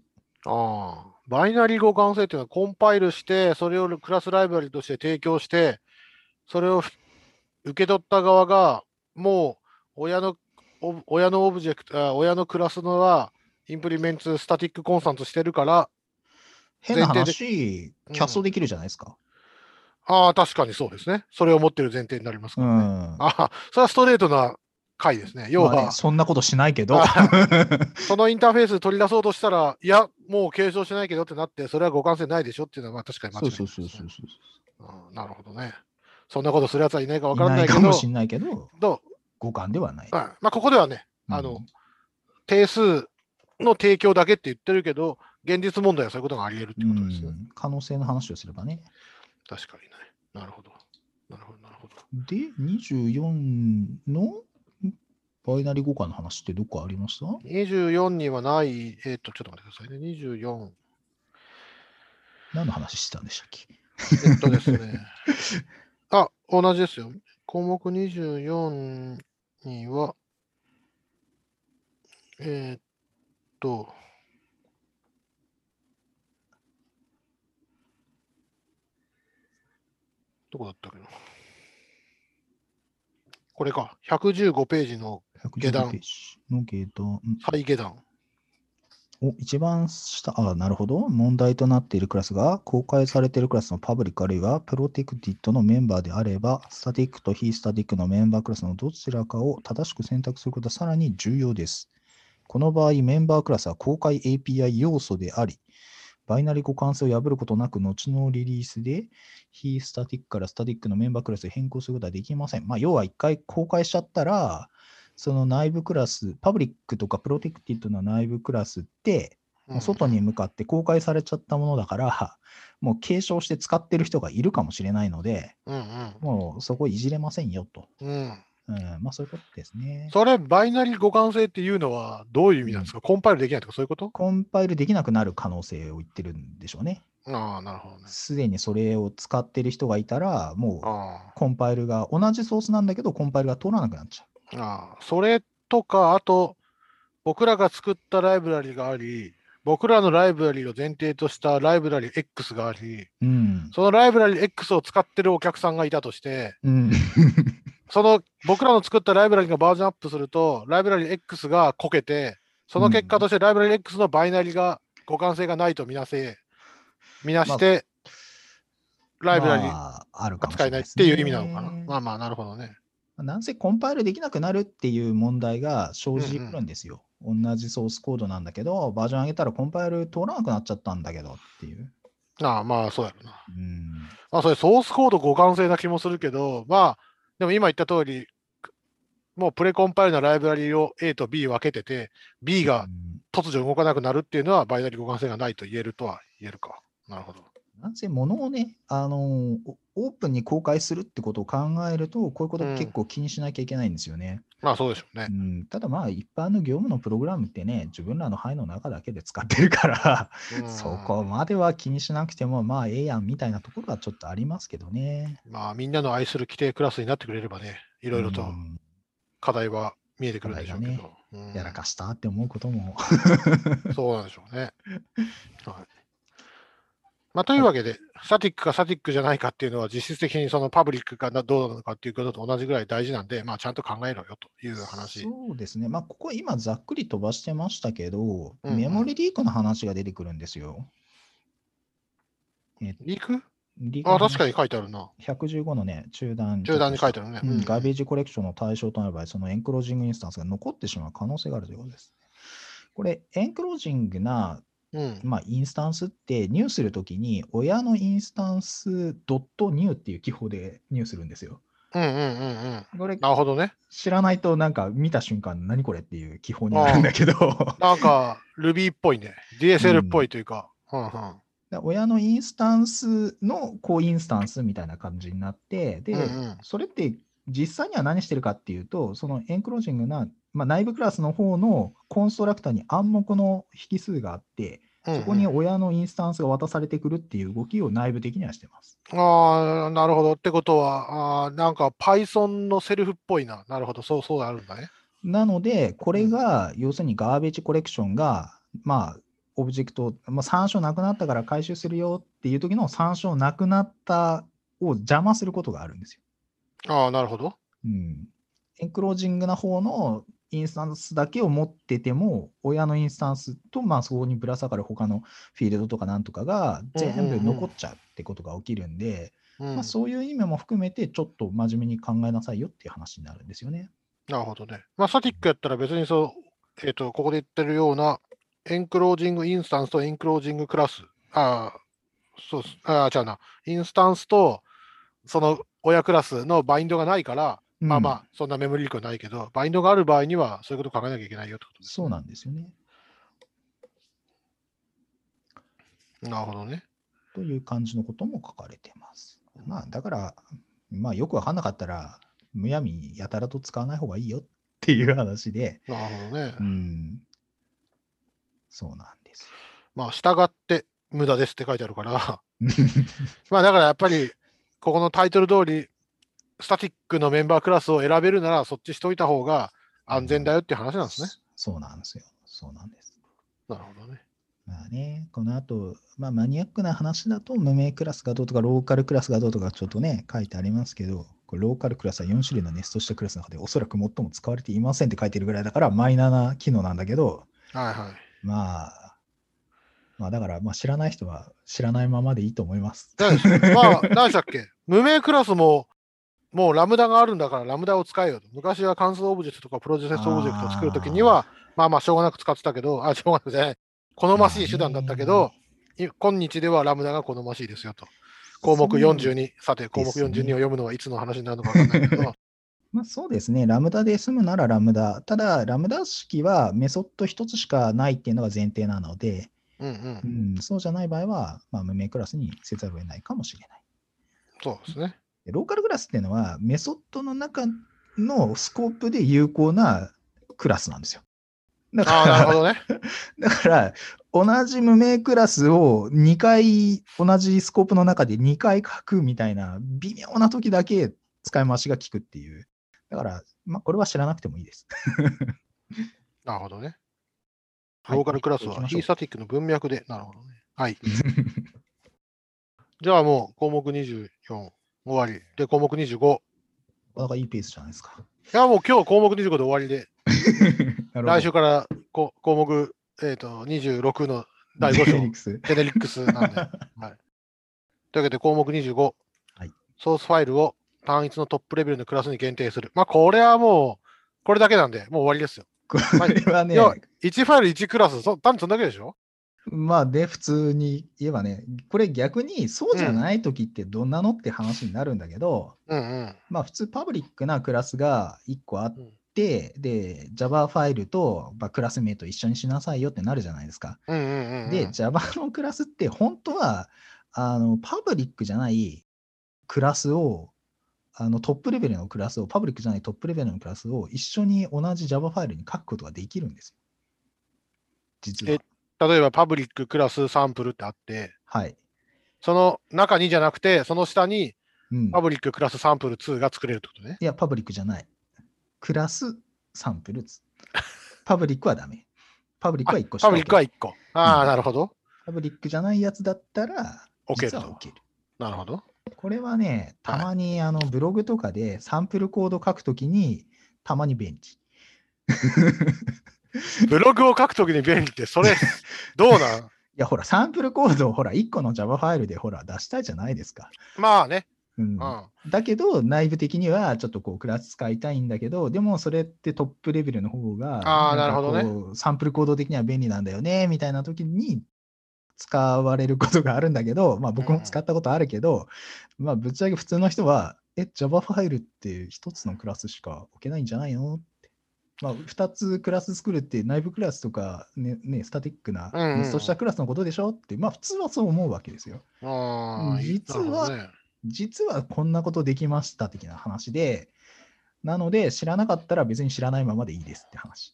A: ああ、バイナリー互換性っていうのはコンパイルして、それをクラスライブラリとして提供して、それをふ受け取った側が、もう親のお親のオブジェクト、あ親のクラスのは、インプリメンツスタティックコンスタントしてるから、
B: 変な
A: 前
B: 話、
A: うん
B: キャストできるじゃないですか。
A: ああ、確かにそうですね。それを持ってる前提になりますか
B: う
A: らね。
B: ん。
A: ああ、それはストレートな回ですね。要
B: まあね
A: は、
B: そんなことしないけど、
A: あ [laughs] そのインターフェース取り出そうとしたら、いや、もう継承しないけどってなって、それは互換性ないでしょっていうのは、まあ確かに間違
B: そ
A: いうないね
B: そうそうそうそう。
A: うんなるほどね。そんなことするやつはいないかわから
B: い
A: ないけど、
B: ないかもしれないけど、
A: ど
B: 互換ではない。
A: うまあ、ここではね、あの
B: うん
A: 定数の提供だけって言ってるけど、現実問題はそういうことがあり得るってことですね。
B: うん可能性の話をすればね。
A: 確かにね。なるほど。なるほど、なるほど。
B: で、24のバイナリ互換の話ってどっかありました
A: ？24にはない、えっ、と、ちょっと待ってくださいね。24。
B: 何の話してたんでしたっけ？
A: えっとですね。[laughs] あ、同じですよ。項目24には、えーっと、どこだったっけな？これか。115ページの下段
B: ?115 ページの下段。
A: 下段。
B: お一番下、あ、なるほど。問題となっているクラスが公開されているクラスのパブリックあるいはプロテクティッドのメンバーであれば、スタティックと非スタティックのメンバークラスのどちらかを正しく選択することはさらに重要です。この場合、メンバークラスは公開 API 要素であり、バイナリ互換性を破ることなく、後のリリースで非スタティックからスタティックのメンバークラスを変更することはできません。まあ、要は一回公開しちゃったら、その内部クラス、パブリックとかプロテクティッドの内部クラスって、もう外に向かって公開されちゃったものだから、もう継承して使ってる人がいるかもしれないので、
A: うんうん
B: もうそこいじれませんよと。
A: うん。
B: うん、まあそういうことですね。
A: それ、バイナリ互換性っていうのはどういう意味なんですか、コンパイルできないとかそういうこと？
B: コンパイルできなくなる可能性を言ってるんでしょうね。
A: ああ、なるほどね。
B: すでにそれを使ってる人がいたら、もう
A: あ
B: コンパイルが同じソースなんだけど、コンパイルが通らなくなっちゃ
A: あああ、それとか、あと、僕らが作ったライブラリがあり、僕らのライブラリを前提としたライブラリ X があり、
B: う。うん。
A: そのライブラリ X を使ってるお客さんがいたとして、
B: うん。
A: その僕らの作ったライブラリがバージョンアップすると、ライブラリ X がこけて、その結果としてライブラリ X のバイナリが互換性がないとみなせ、みなして、ライブラリ
B: まあ、あるか
A: が使えないって
B: い
A: う意味なのかな。まあまあ、なるほどね。
B: なんせコンパイルできなくなるっていう問題が生じるんですよ。同じソースコードなんだけど、バージョン上げたらコンパイル通らなくなっちゃったんだけどっていう。
A: ああ、まあ、そうやろな。
B: うん。
A: まあ、それソースコード互換性な気もするけど、まあ、でも今言った通り、もうプレコンパイルなライブラリを A と B 分けてて、B が
B: うん
A: 突如動かなくなるっていうのは、バイナリ互換性がないと言えるとは言えるか。なるほど。
B: なんせ物をね、あのオープンに公開するってことを考えると、こういうこと
A: うん
B: 結構気にしなきゃいけないんですよね。
A: まあ、そうでしょうね
B: う。ん、ただまあ、一般の業務のプログラムってね、自分らの範囲の中だけで使ってるから、
A: うん
B: そこまでは気にしなくても、まあ、ええやんみたいなところはちょっとありますけどね。
A: まあ、みんなの愛する規定クラスになってくれればね、いろいろと
B: うん
A: 課題は見えてくるんでしょうけど。うん
B: やらかしたって思うことも。
A: そうなんでしょうね。はいまあ、というわけで、スタティックかスタティックじゃないかっていうのは、実質的にそのパブリックかなどうなのかっていうことと同じぐらい大事なんで、まあ、ちゃんと考えろよという話。
B: そうですね。まあ、ここ今ざっくり飛ばしてましたけど、
A: うんうん
B: メモリリークの話が出てくるんですよ。え
A: リーク？
B: リークの
A: あ、確かに
B: 話
A: 書いてあるな。
B: 115のね、中段
A: 中段に書いてあるね。
B: うん、ガーベー
A: ジ。
B: ジコレクションの対象となる場合、そのエンクロージングインスタンスが残ってしまう可能性があるということです。これ、エンクロージングな、
A: うん。
B: まあ、インスタンスって入するときに、親のインスタンスドットニューっていう記法で入するんですよ。
A: うんうんうんうん。
B: これ、
A: なるほどね。
B: 知らないとなんか見た瞬間、何これっていう記法になるんだけど、
A: なんか、Ruby っぽいね。DSL っぽいというか。うんうん。
B: で親のインスタンスのコインスタンスみたいな感じになって、で、
A: うんうん
B: それって実際には何してるかっていうと、そのエンクロージングな、まあ、内部クラスの方のコンストラクターに暗黙の引数があって、
A: うんうん
B: そこに親のインスタンスが渡されてくるっていう動きを内部的にはしてます。
A: ああ、なるほど。ってことは、あーなんか Python のセルフっぽいな。なるほど。そうそうあるんだね。
B: なので、これが、要するにガーベージコレクションが、まあ、オブジェクト、まあ、参照なくなったから回収するよっていう時の参照なくなったを邪魔することがあるんですよ。
A: ああ、なるほど。
B: うん。エンクロージングな方のインスタンスだけを持ってても、親のインスタンスと、まあ、そこにぶら下がる他のフィールドとかなんとかが全部残っちゃうってことが起きるんで、
A: うん
B: まあ、そういう意味も含めて、ちょっと真面目に考えなさいよっていう話になるんですよね。
A: なるほどね。まあ、スタティックやったら別にそう、えっ、と、ここで言ってるような、エンクロージングインスタンスとエンクロージングクラス。ああ、そう。ああ、違うな。インスタンスと、その親クラスのバインドがないから、まあまあ、そんなメモリリークはないけど、バインドがある場合には、そういうこと考えなきゃいけないよってことです、
B: そうなんですよね。
A: なるほどね。
B: という感じのことも書かれてます。まあ、だから、まあ、よくわかんなかったら、むやみやたらと使わない方がいいよっていう話で、
A: なるほどね。
B: うん。そうなんです
A: まあ、従って無駄ですって書いてあるから、
B: よ。[laughs]
A: まあだからやっぱり、ここのタイトル通り、スタティックのメンバークラスを選べるなら、そっちしといた方が安全だよっていう話なんですね。
B: そうなんですよ。そうなんです。
A: なるほどね。
B: まあね、この後、まあ、マニアックな話だと、無名クラスがどうとか、ローカルクラスがどうとか、ちょっとね、書いてありますけど、これローカルクラスは4種類のネストしたクラスの中で、おそらく最も使われていませんって書いてるぐらいだから、マイナーな機能なんだけど、
A: はいはい。
B: まあ、まあ、だから、まあ、知らない人は知らないままでいいと思います。
A: まあ、何でしたっけ？無名クラスも、もうラムダがあるんだからラムダを使えよと。昔は関数オブジェクトとかプロセスオブジェクトを作るときには、まあまあしょうがなく使ってたけど、あ、しょうがなくじゃない。好ましい手段だったけど、い今日ではラムダが好ましいですよと。項目42、さて項目42を読むのはいつの話になるのか分かんないけど、
B: まあ、そうですね、ラムダで済むならラムダ。ただ、ラムダ式はメソッド一つしかないっていうのが前提なので、
A: うんう。
B: うんん、そうじゃない場合は、まあ、無名クラスにせざるを得ないかもしれない。
A: そうですね。
B: でローカルクラスっていうのは、メソッドの中のスコープで有効なクラスなんですよ。だ
A: ああ、なるほ
B: から、
A: どね。[laughs]
B: だから同じ無名クラスを2回、同じスコープの中で2回書くみたいな、微妙な時だけ使い回しが効くっていう。だから、まあ、これは知らなくてもいいです。[laughs]
A: なるほどね。
B: はい
A: ローカルクラスはヒースタティックの文脈で。なるほどね。はい。[laughs] じゃあもう項目24終わり。で、項目25。い
B: なかなかいいペースじゃないですか。
A: や、もう今日項目25で終わりで、[laughs] 来週からこ項目、えー、と26の第5章、
B: ジェネリクス
A: ジェネリックスなんで。[laughs] はい、というわけで項目25、
B: はい
A: ソースファイルを単一のトップレベルのクラスに限定する。まあ、これはもう、これだけなんで、もう終わりですよ。
B: これはね
A: 要、は1ファイル1クラス、そ単にそんだけでしょ？
B: まあね、普通に言えばね、これ逆にそうじゃない時ってどんなのって話になるんだけど、
A: うんうん。
B: まあ普通パブリックなクラスが1個あっ
A: うん
B: て、で、Java ファイルと、まあ、クラス名と一緒にしなさいよってなるじゃないですか。
A: うんうんうんうん。
B: で、Java のクラスって本当は、あの、パブリックじゃないクラスを、あのトップレベルのクラスを、パブリックじゃないトップレベルのクラスを一緒に同じ Java ファイルに書くことができるんですよ。実は
A: え。例えばパブリッククラスサンプルってあって、
B: はい。
A: その中にじゃなくて、その下に
B: うん、
A: パブリッククラスサンプル2が作れるってことね。
B: いや、パブリックじゃない。クラスサンプル。[laughs] パブリックはダメ。パブリックは1個しか
A: パブリックは
B: 置け
A: 1個。ああ、
B: うん
A: なるほど。
B: パブリックじゃないやつだったら、実は置ける。
A: なるほど。
B: これはね、
A: はい
B: たまにあのブログとかでサンプルコード書くときに、たまに便利。[laughs]
A: ブログを書くときに便利って、それ、[laughs] どうなん？
B: いや、ほら、サンプルコードをほら、1個の Java ファイルでほら、出したいじゃないですか。
A: まあね。
B: うん
A: うん。
B: だけど、内部的にはちょっとこう、クラス使いたいんだけど、でもそれってトップレベルの方が、
A: あなるほどね
B: サンプルコード的には便利なんだよね、みたいな時に使われることがあるんだけど、まあ僕も使ったことあるけど、まあぶっちゃけ普通の人は、え、Java ファイルって一つのクラスしか置けないんじゃないの？って。まあ、2つクラス作るって内部クラスとかね、ねスタティックな、
A: うんうん
B: ネストしたクラスのことでしょって、まあ普通はそう思うわけですよ。実は
A: ね
B: 実はこんなことできました的な話で、なので知らなかったら別に知らないままでいいですって話。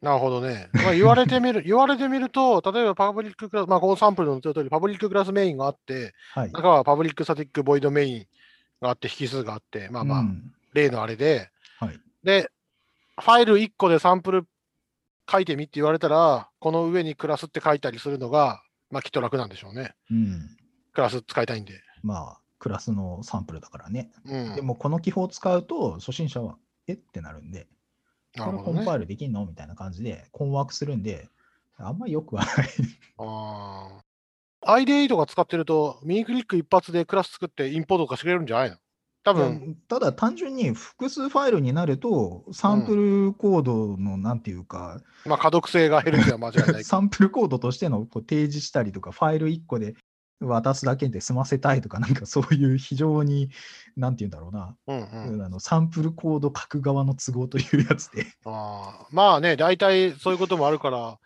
A: なるほどね。まあ、言われてみる、[laughs] 言われてみると、例えばパブリッククラス、まあ、このサンプルの言った通り、パブリッククラスメインがあって、
B: はい。
A: 中はパブリックスタティックボイドメインがあって、引数があって、まあまあ、
B: うん
A: 例のあれで、
B: はい。
A: で、ファイル1個でサンプル書いてみって言われたら、この上にクラスって書いたりするのが、まあきっと楽なんでしょうね。
B: うん。
A: クラス使いたいんで。
B: まあ、クラスのサンプルだからね。
A: うん。
B: でも、この記法を使うと、初心者は、え？ってなるんで、これコンパイルできんの？みたいな感じで困惑するんで、あんまりよくはない。
A: ああ。IDE とか使ってると、ミニクリック一発でクラス作ってインポートとかしてくれるんじゃないの？多分。
B: ただ単純に複数ファイルになると、サンプルコードのなんていうか、
A: うん、まあ、可読性が減るっていうのは間違いない。
B: サンプルコードとしてのこう提示したりとか、ファイル1個で渡すだけで済ませたいとか、なんかそういう非常に、なんていうんだろうな、
A: うんうん、
B: あのサンプルコード書く側の都合というやつで。
A: あ [laughs] まあね、大体そういうこともあるから、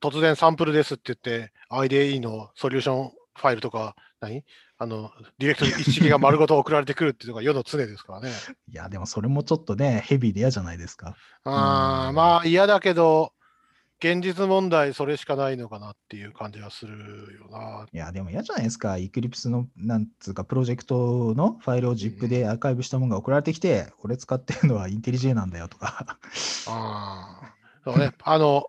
A: 突然サンプルですって言って、IDE のソリューションファイルとか、何？あの、ディレクトリ一式が丸ごと送られてくるっていうのが世の常ですからね。[laughs]
B: いや、でもそれもちょっとね、ヘビーで嫌じゃないですか。
A: ああ、まあ嫌だけど、現実問題それしかないのかなっていう感じはするよな。
B: いや、でも嫌じゃないですか。Eclipse の、なんつうか、プロジェクトのファイルを ZIP でアーカイブしたものが送られてきて、俺使ってるのはインテリジェなんだよとか。
A: ああ。そうね。あの、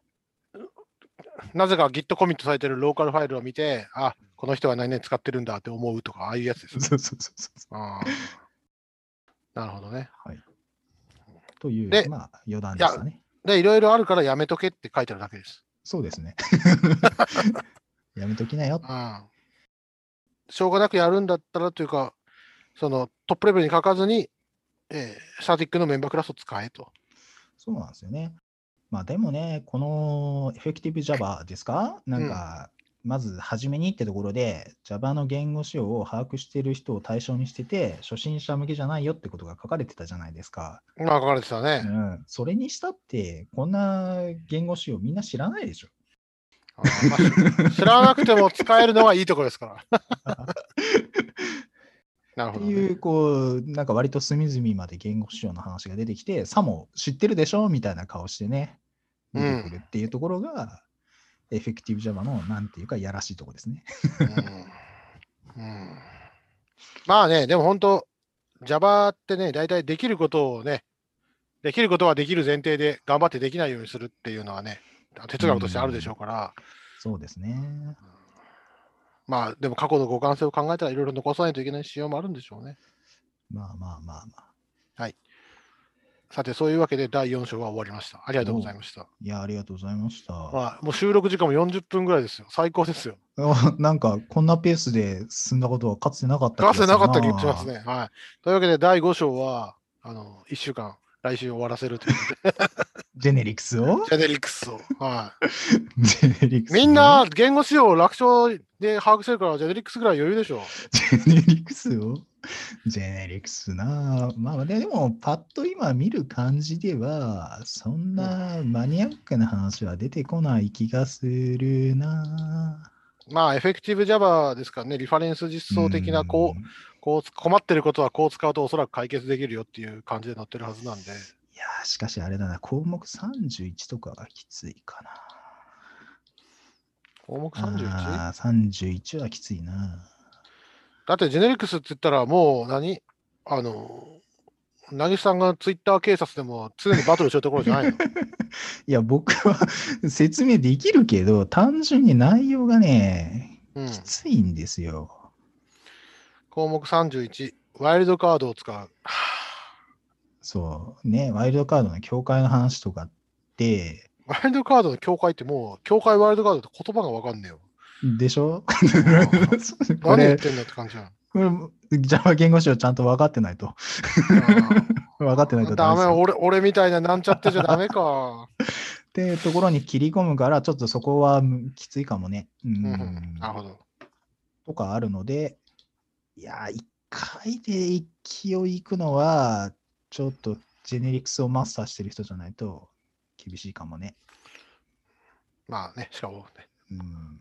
A: なぜか Git コミットされてるローカルファイルを見て、あ、この人は何々使ってるんだって思うとか、ああいうやつです、ね。
B: そうそうそうそう。
A: あなるほどね。
B: はい。という
A: で、
B: まあ、余談でしたね。
A: で、いろいろあるからやめとけって書いてあるだけです。
B: そうですね。[laughs] やめときなよ。
A: うん。しょうがなくやるんだったらというか、そのトップレベルに書かずに、えー、スタティックのメンバークラスを使えと。
B: そうなんですよね。まあでもね、この Effective Java ですか？なんか、まず初めにってところで Java の言語仕様を把握している人を対象にしてて、初心者向けじゃないよってことが書かれてたじゃないですか。
A: まあ、書かれてたね。
B: うん。それにしたって、こんな言語仕様みんな知らないでしょ。
A: あまあ、知らなくても使えるのはいいところですから。[laughs] なるほど、ね、
B: っていう、こう、なんか割と隅々まで言語仕様の話が出てきて、さも知ってるでしょみたいな顔してね、出てくるっていうところが、エフェクティブ Java のなんていうか、やらしいところですね。
A: うんうん、まあね、でも本当、Java ってね、大体できることをね、できることはできる前提で頑張ってできないようにするっていうのはね、哲学としてあるでしょうから。
B: そうですね。
A: まあ、でも過去の互換性を考えたらいろいろ残さないといけない仕様もあるんでしょうね。
B: まあまあまあまあ。
A: はい。さて、そういうわけで第4章は終わりました。ありがとうございました。
B: いや、ありがとうございました。
A: まあ、もう収録時間も40分ぐらいですよ。最高ですよ。
B: なんか、こんなペースで進んだことはかつてなかった
A: かつてなかった気がしますね。はい。というわけで、第5章は、あの、1週間、来週終わらせるということで。[laughs]
B: ジェネリクスを？
A: ジェネリクスを。はい。[laughs]
B: ジェネリクス。
A: みんな、言語仕様を楽勝で把握してるから、ジェネリクスぐらい余裕でしょ。[laughs]
B: ジェネリクスを？[laughs] ジェネリクスなまあ、でも、パッと今見る感じでは、そんなマニアックな話は出てこない気がするな
A: まあ、エフェクティブ Java ですからね、リファレンス実装的な、こう、こう困ってることはこう使うとおそらく解決できるよっていう感じで載ってるはずなんで。
B: いやしかしあれだな、項目31とかがきついかな。
A: 項目 31?
B: ああ、31はきついな。
A: だってジェネリクスって言ったらもう何？あの、なぎさんがツイッター警察でも常にバトルしてるところじゃないの？[laughs]
B: いや、僕は [laughs] 説明できるけど、単純に内容がね、
A: うん、
B: きついんですよ。
A: 項目31、ワイルドカードを使う。
B: そう、ね、ワイルドカードの境界の話とかって、
A: ワイルドカードの境界ってもう、境界ワイルドカードって言葉がわかんねえよ。
B: でしょ？こ
A: 何言っ
B: れ、
A: てんだって感じじゃん。
B: これ Java 言語詞をちゃんと分かってないと。分かってないと
A: ダメ俺、俺みたいななんちゃってじゃダメか。[laughs]
B: っていうところに切り込むから、ちょっとそこはきついかもね。うん
A: うんうん、なるほど。
B: とかあるので、いやー、一回で勢いいくのは、ちょっとジェネリクスをマスターしてる人じゃないと厳しいかもね。
A: まあね、しかもね、
B: うん。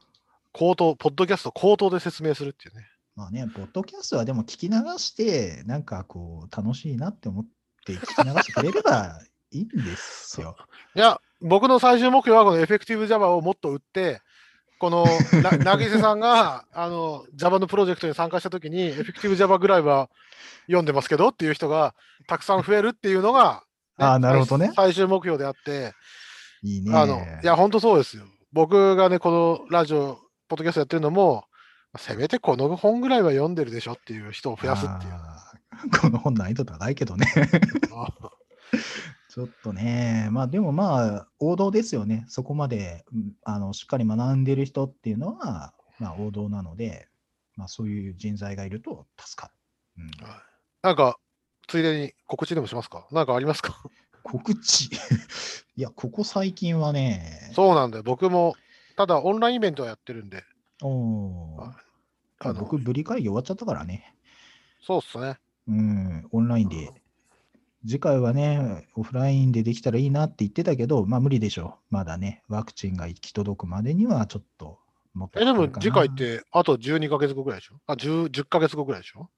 A: 口頭、ポッドキャスト口頭で説明するっていうね。
B: まあね、ポッドキャストはでも聞き流して、なんかこう、楽しいなって思って聞き流してくれればいいんですよ。[laughs]
A: いや、僕の最終目標はこのエフェクティブ Java をもっと売って、このな [laughs] なぎせさんがあの Java のプロジェクトに参加したときに、エフェクティブ Java ぐらいは読んでますけどっていう人がたくさん増えるっていうのが、
B: あーなるほどね
A: 最終目標であって、
B: いいね。
A: あのいや、本当そうですよ。僕がね、このラジオ、ポッドキャストやってるのも、せめてこの本ぐらいは読んでるでしょっていう人を増やすっていう。
B: この本難易度高いけどね。[laughs] ちょっとね、まあでもまあ、王道ですよね。そこまでうんあのしっかり学んでる人っていうのは、まあ王道なので、まあそういう人材がいると助かる。うん、
A: はいなんか、ついでに告知でもしますか？なんかありますか？[laughs]
B: 告知？[laughs] いや、ここ最近はね、
A: そうなんだよ。僕も、ただオンラインイベントはやってるんで、
B: お
A: あの
B: 僕、ブリ会議終わっちゃったからね。
A: そうっすね。
B: うん、オンラインで。次回はね、オフラインでできたらいいなって言ってたけど、まあ無理でしょう。まだね、ワクチンが行き届くまでにはちょっともっと
A: え、でも次回って、あと12ヶ月後ぐらいでしょ？あ、10、10ヶ月後ぐらいでしょ？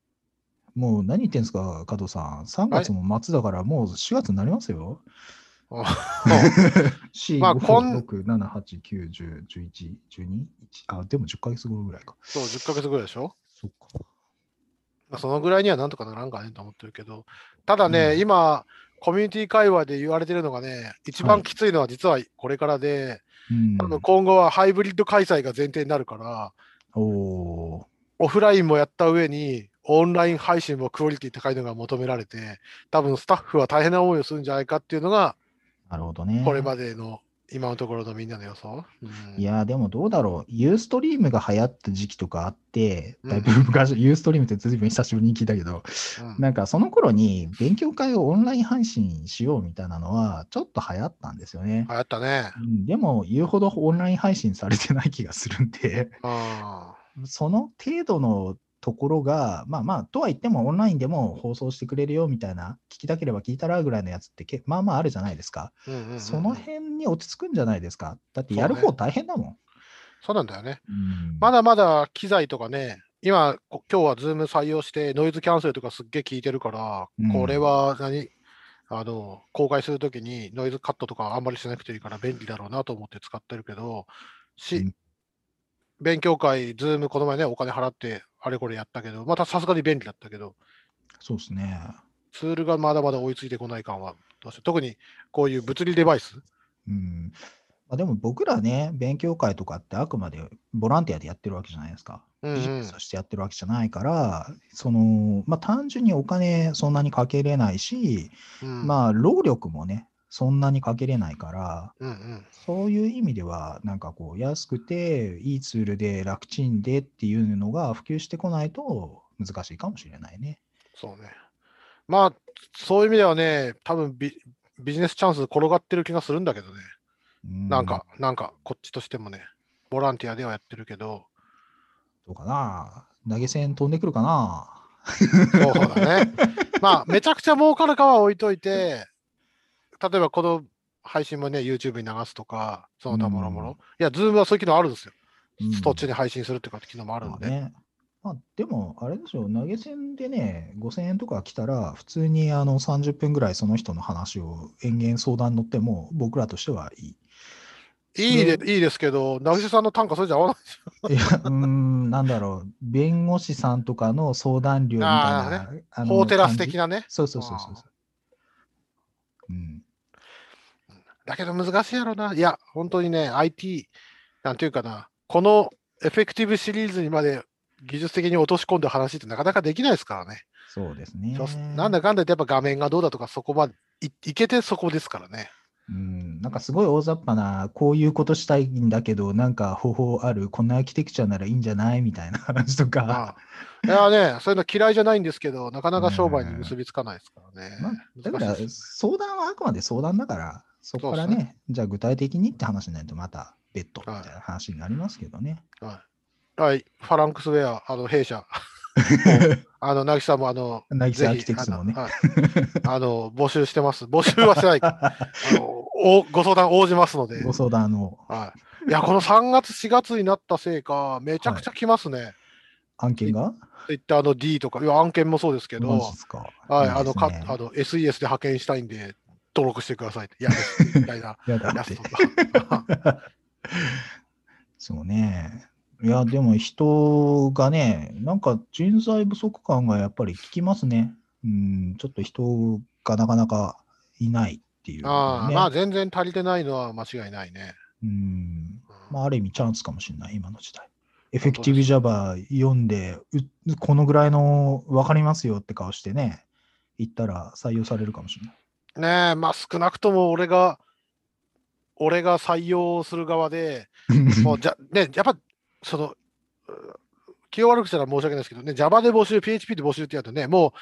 B: もう何言ってんすか、加藤さん。3月も末だからもう4月になりますよ。
A: あ
B: 4、
A: まあ
B: 5、
A: こん。
B: 6、7、8、9、10、11、12、1あ、でも10ヶ月後ぐらいか。
A: そう、10ヶ月ぐらいでしょ？
B: そっか。
A: まあ、そのぐらいにはなんとかならんかねと思ってるけど、ただね、
B: うん。
A: 今、コミュニティ界隈で言われてるのがね、一番きついのは実はこれからで、
B: うん。
A: 多分今後はハイブリッド開催が前提になるから、
B: おー。
A: オフラインもやった上に、オンライン配信もクオリティ高いのが求められて、多分スタッフは大変な思いをするんじゃないかっていうのが、
B: なるほどね。
A: これまでの今のところのみんなの予想？うん
B: いやーでもどうだろう。ユーストリームが流行った時期とかあって、
A: うん
B: だいぶ昔、ユーストリームってずいぶん久しぶりに聞いたけど、
A: うん
B: なんかその頃に勉強会をオンライン配信しようみたいなのはちょっと流行ったんですよね。
A: 流行ったね。
B: うんでも言うほどオンライン配信されてない気がするんで、
A: うん
B: その程度のところが、まあまあ、とは言ってもオンラインでも放送してくれるよみたいな、聞きたければ聞いたらぐらいのやつってけ、まあまああるじゃないですか。
A: うんうんうん
B: その辺に落ち着くんじゃないですか。だってやる方大変だもん。
A: そうなんだよね。
B: うん
A: まだまだ機材とかね、今、こ今日はズーム採用してノイズキャンセルとかすっげえ効いてるから、
B: うん
A: これは何？あの公開するときにノイズカットとかあんまりしなくていいから便利だろうなと思って使ってるけど、し、
B: うん
A: 勉強会、ズームこの前ね、お金払ってあれこれやったけど、またさすがに便利だったけど、
B: そうですね。
A: ツールがまだまだ追いついてこない感はどうして、特にこういう物理デバイス、
B: うん。まあ、でも僕らね、勉強会とかってあくまでボランティアでやってるわけじゃないですか。ビジネスとしてやってるわけじゃないから、その、まあ単純にお金そんなにかけれないし、
A: うん。
B: まあ労力もね、そんなにかけれないから、
A: うんうん、
B: そういう意味では、なんかこう、安くて、いいツールで楽ちんでっていうのが普及してこないと難しいかもしれないね。
A: そうね。まあ、そういう意味ではね、多分ビビジネスチャンス転がってる気がするんだけどね。
B: うん
A: なんか、なんか、こっちとしてもね、ボランティアではやってるけど、
B: どうかな？投げ銭飛んでくるかな？
A: そうだね。まあ、めちゃくちゃ儲かるかは置いといて、例えばこの配信もね、YouTube に流すとか、その他もろもろ。
B: うん
A: いや、Zoom はそういう機能あるんですよ。
B: うん
A: そっちに配信するっていうか機能もあるんで。
B: まあね。まあ、でも、あれでしょう、投げ銭でね、5000円とか来たら、普通にあの30分ぐらいその人の話を延々相談に乗っても、僕らとしてはいい。
A: いいでいいですけど、投げさんの単価それじゃ合わないでしょ。
B: いや、うーん、なんだろう、弁護士さんとかの相談料みたい
A: あ
B: な。あの
A: 法テラス的なね。
B: そうそうそうそうそう。うん。
A: だけど難しいやろな。いや、本当にね、IT、なんていうかな、このエフェクティブシリーズにまで技術的に落とし込んで話ってなかなかできないですからね。
B: そうですね。
A: なんだかんだ言ってやっぱ画面がどうだとか、そこまでいいけてそこですからね。
B: うん、なんかすごい大雑把な、こういうことしたいんだけど、なんか方法ある、こんなアーキテクチャならいいんじゃない？みたいな話とか。
A: まあ、いやね、そういうの嫌いじゃないんですけど、なかなか商売に結びつかないですからね。
B: まあ、だから相談はあくまで相談だから、そこから
A: そう
B: ね、じゃあ具体的にって話になるとまた別途み
A: はい
B: たいな話になりますけどね。
A: はい、はい、ファランクスウェア、あの弊社、[laughs] あの、なぎさんもあの、
B: ナイスアキテクスもね
A: あ。の,、はいあの募集してます。募集はしてないか。[laughs] あのおご相談応じますので。
B: ご相談を
A: はい、いや、この3月、4月になったせいか、めちゃくちゃ来ますね。
B: 案件が
A: ？Twitter の D とか、いや、案件もそうですけど。はい、
B: い
A: あのかあの SES で派遣したいんで、登録してくださいって、いやです、み [laughs] たいな
B: やだって。[laughs] そうね。いや、でも人がね、なんか人材不足感がやっぱり効きますね。うん、ちょっと人がなかなかいないっていうね、
A: ああまあ、全然足りてないのは間違いないね。
B: うん、まあ、ある意味チャンスかもしれない、今の時代。エフェクティブ Java 読んで、うこのぐらいの分かりますよって顔してね、言ったら採用されるかもしれない。
A: ねえ、まあ少なくとも俺が、俺が採用する側で、[laughs] もうじゃ、ね、やっぱ、その、う気を悪くしたら申し訳ないですけどね、Java で募集、PHP で募集ってやるとね、もう、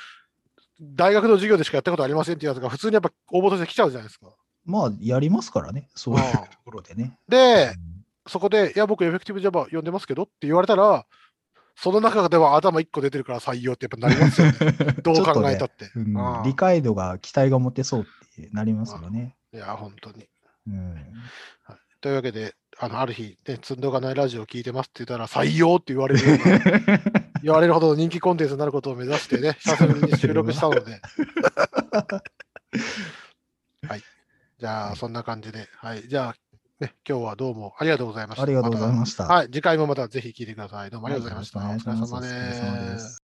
A: 大学の授業でしかやったことありませんっていうやつが普通にやっぱ応募として来ちゃうじゃないですか。
B: まあ、やりますからね、そういうところでね。
A: で、
B: うん
A: そこで、いや、僕、エフェクティブ Java 読んでますけどって言われたら、その中では頭1個出てるから採用ってやっぱなりますよね。[laughs] どう考えたって。
B: 理解度が期待が持てそうってなりますよね。
A: いや、本当に。
B: うん
A: というわけで、あのある日、ね、積んどがないラジオを聞いてますって言ったら、採用って言われるような [laughs] 言われるほどの人気コンテンツになることを目指してね、久しぶりに収録したので。[laughs] はい。じゃあ、そんな感じで。はい。じゃあ、ね、今日はどうもありがとうございました。
B: ありがとうございました。
A: はい。次回もまたぜひ聞いてください。どうもありがとうございました。
B: お
A: 疲れ様で
B: す。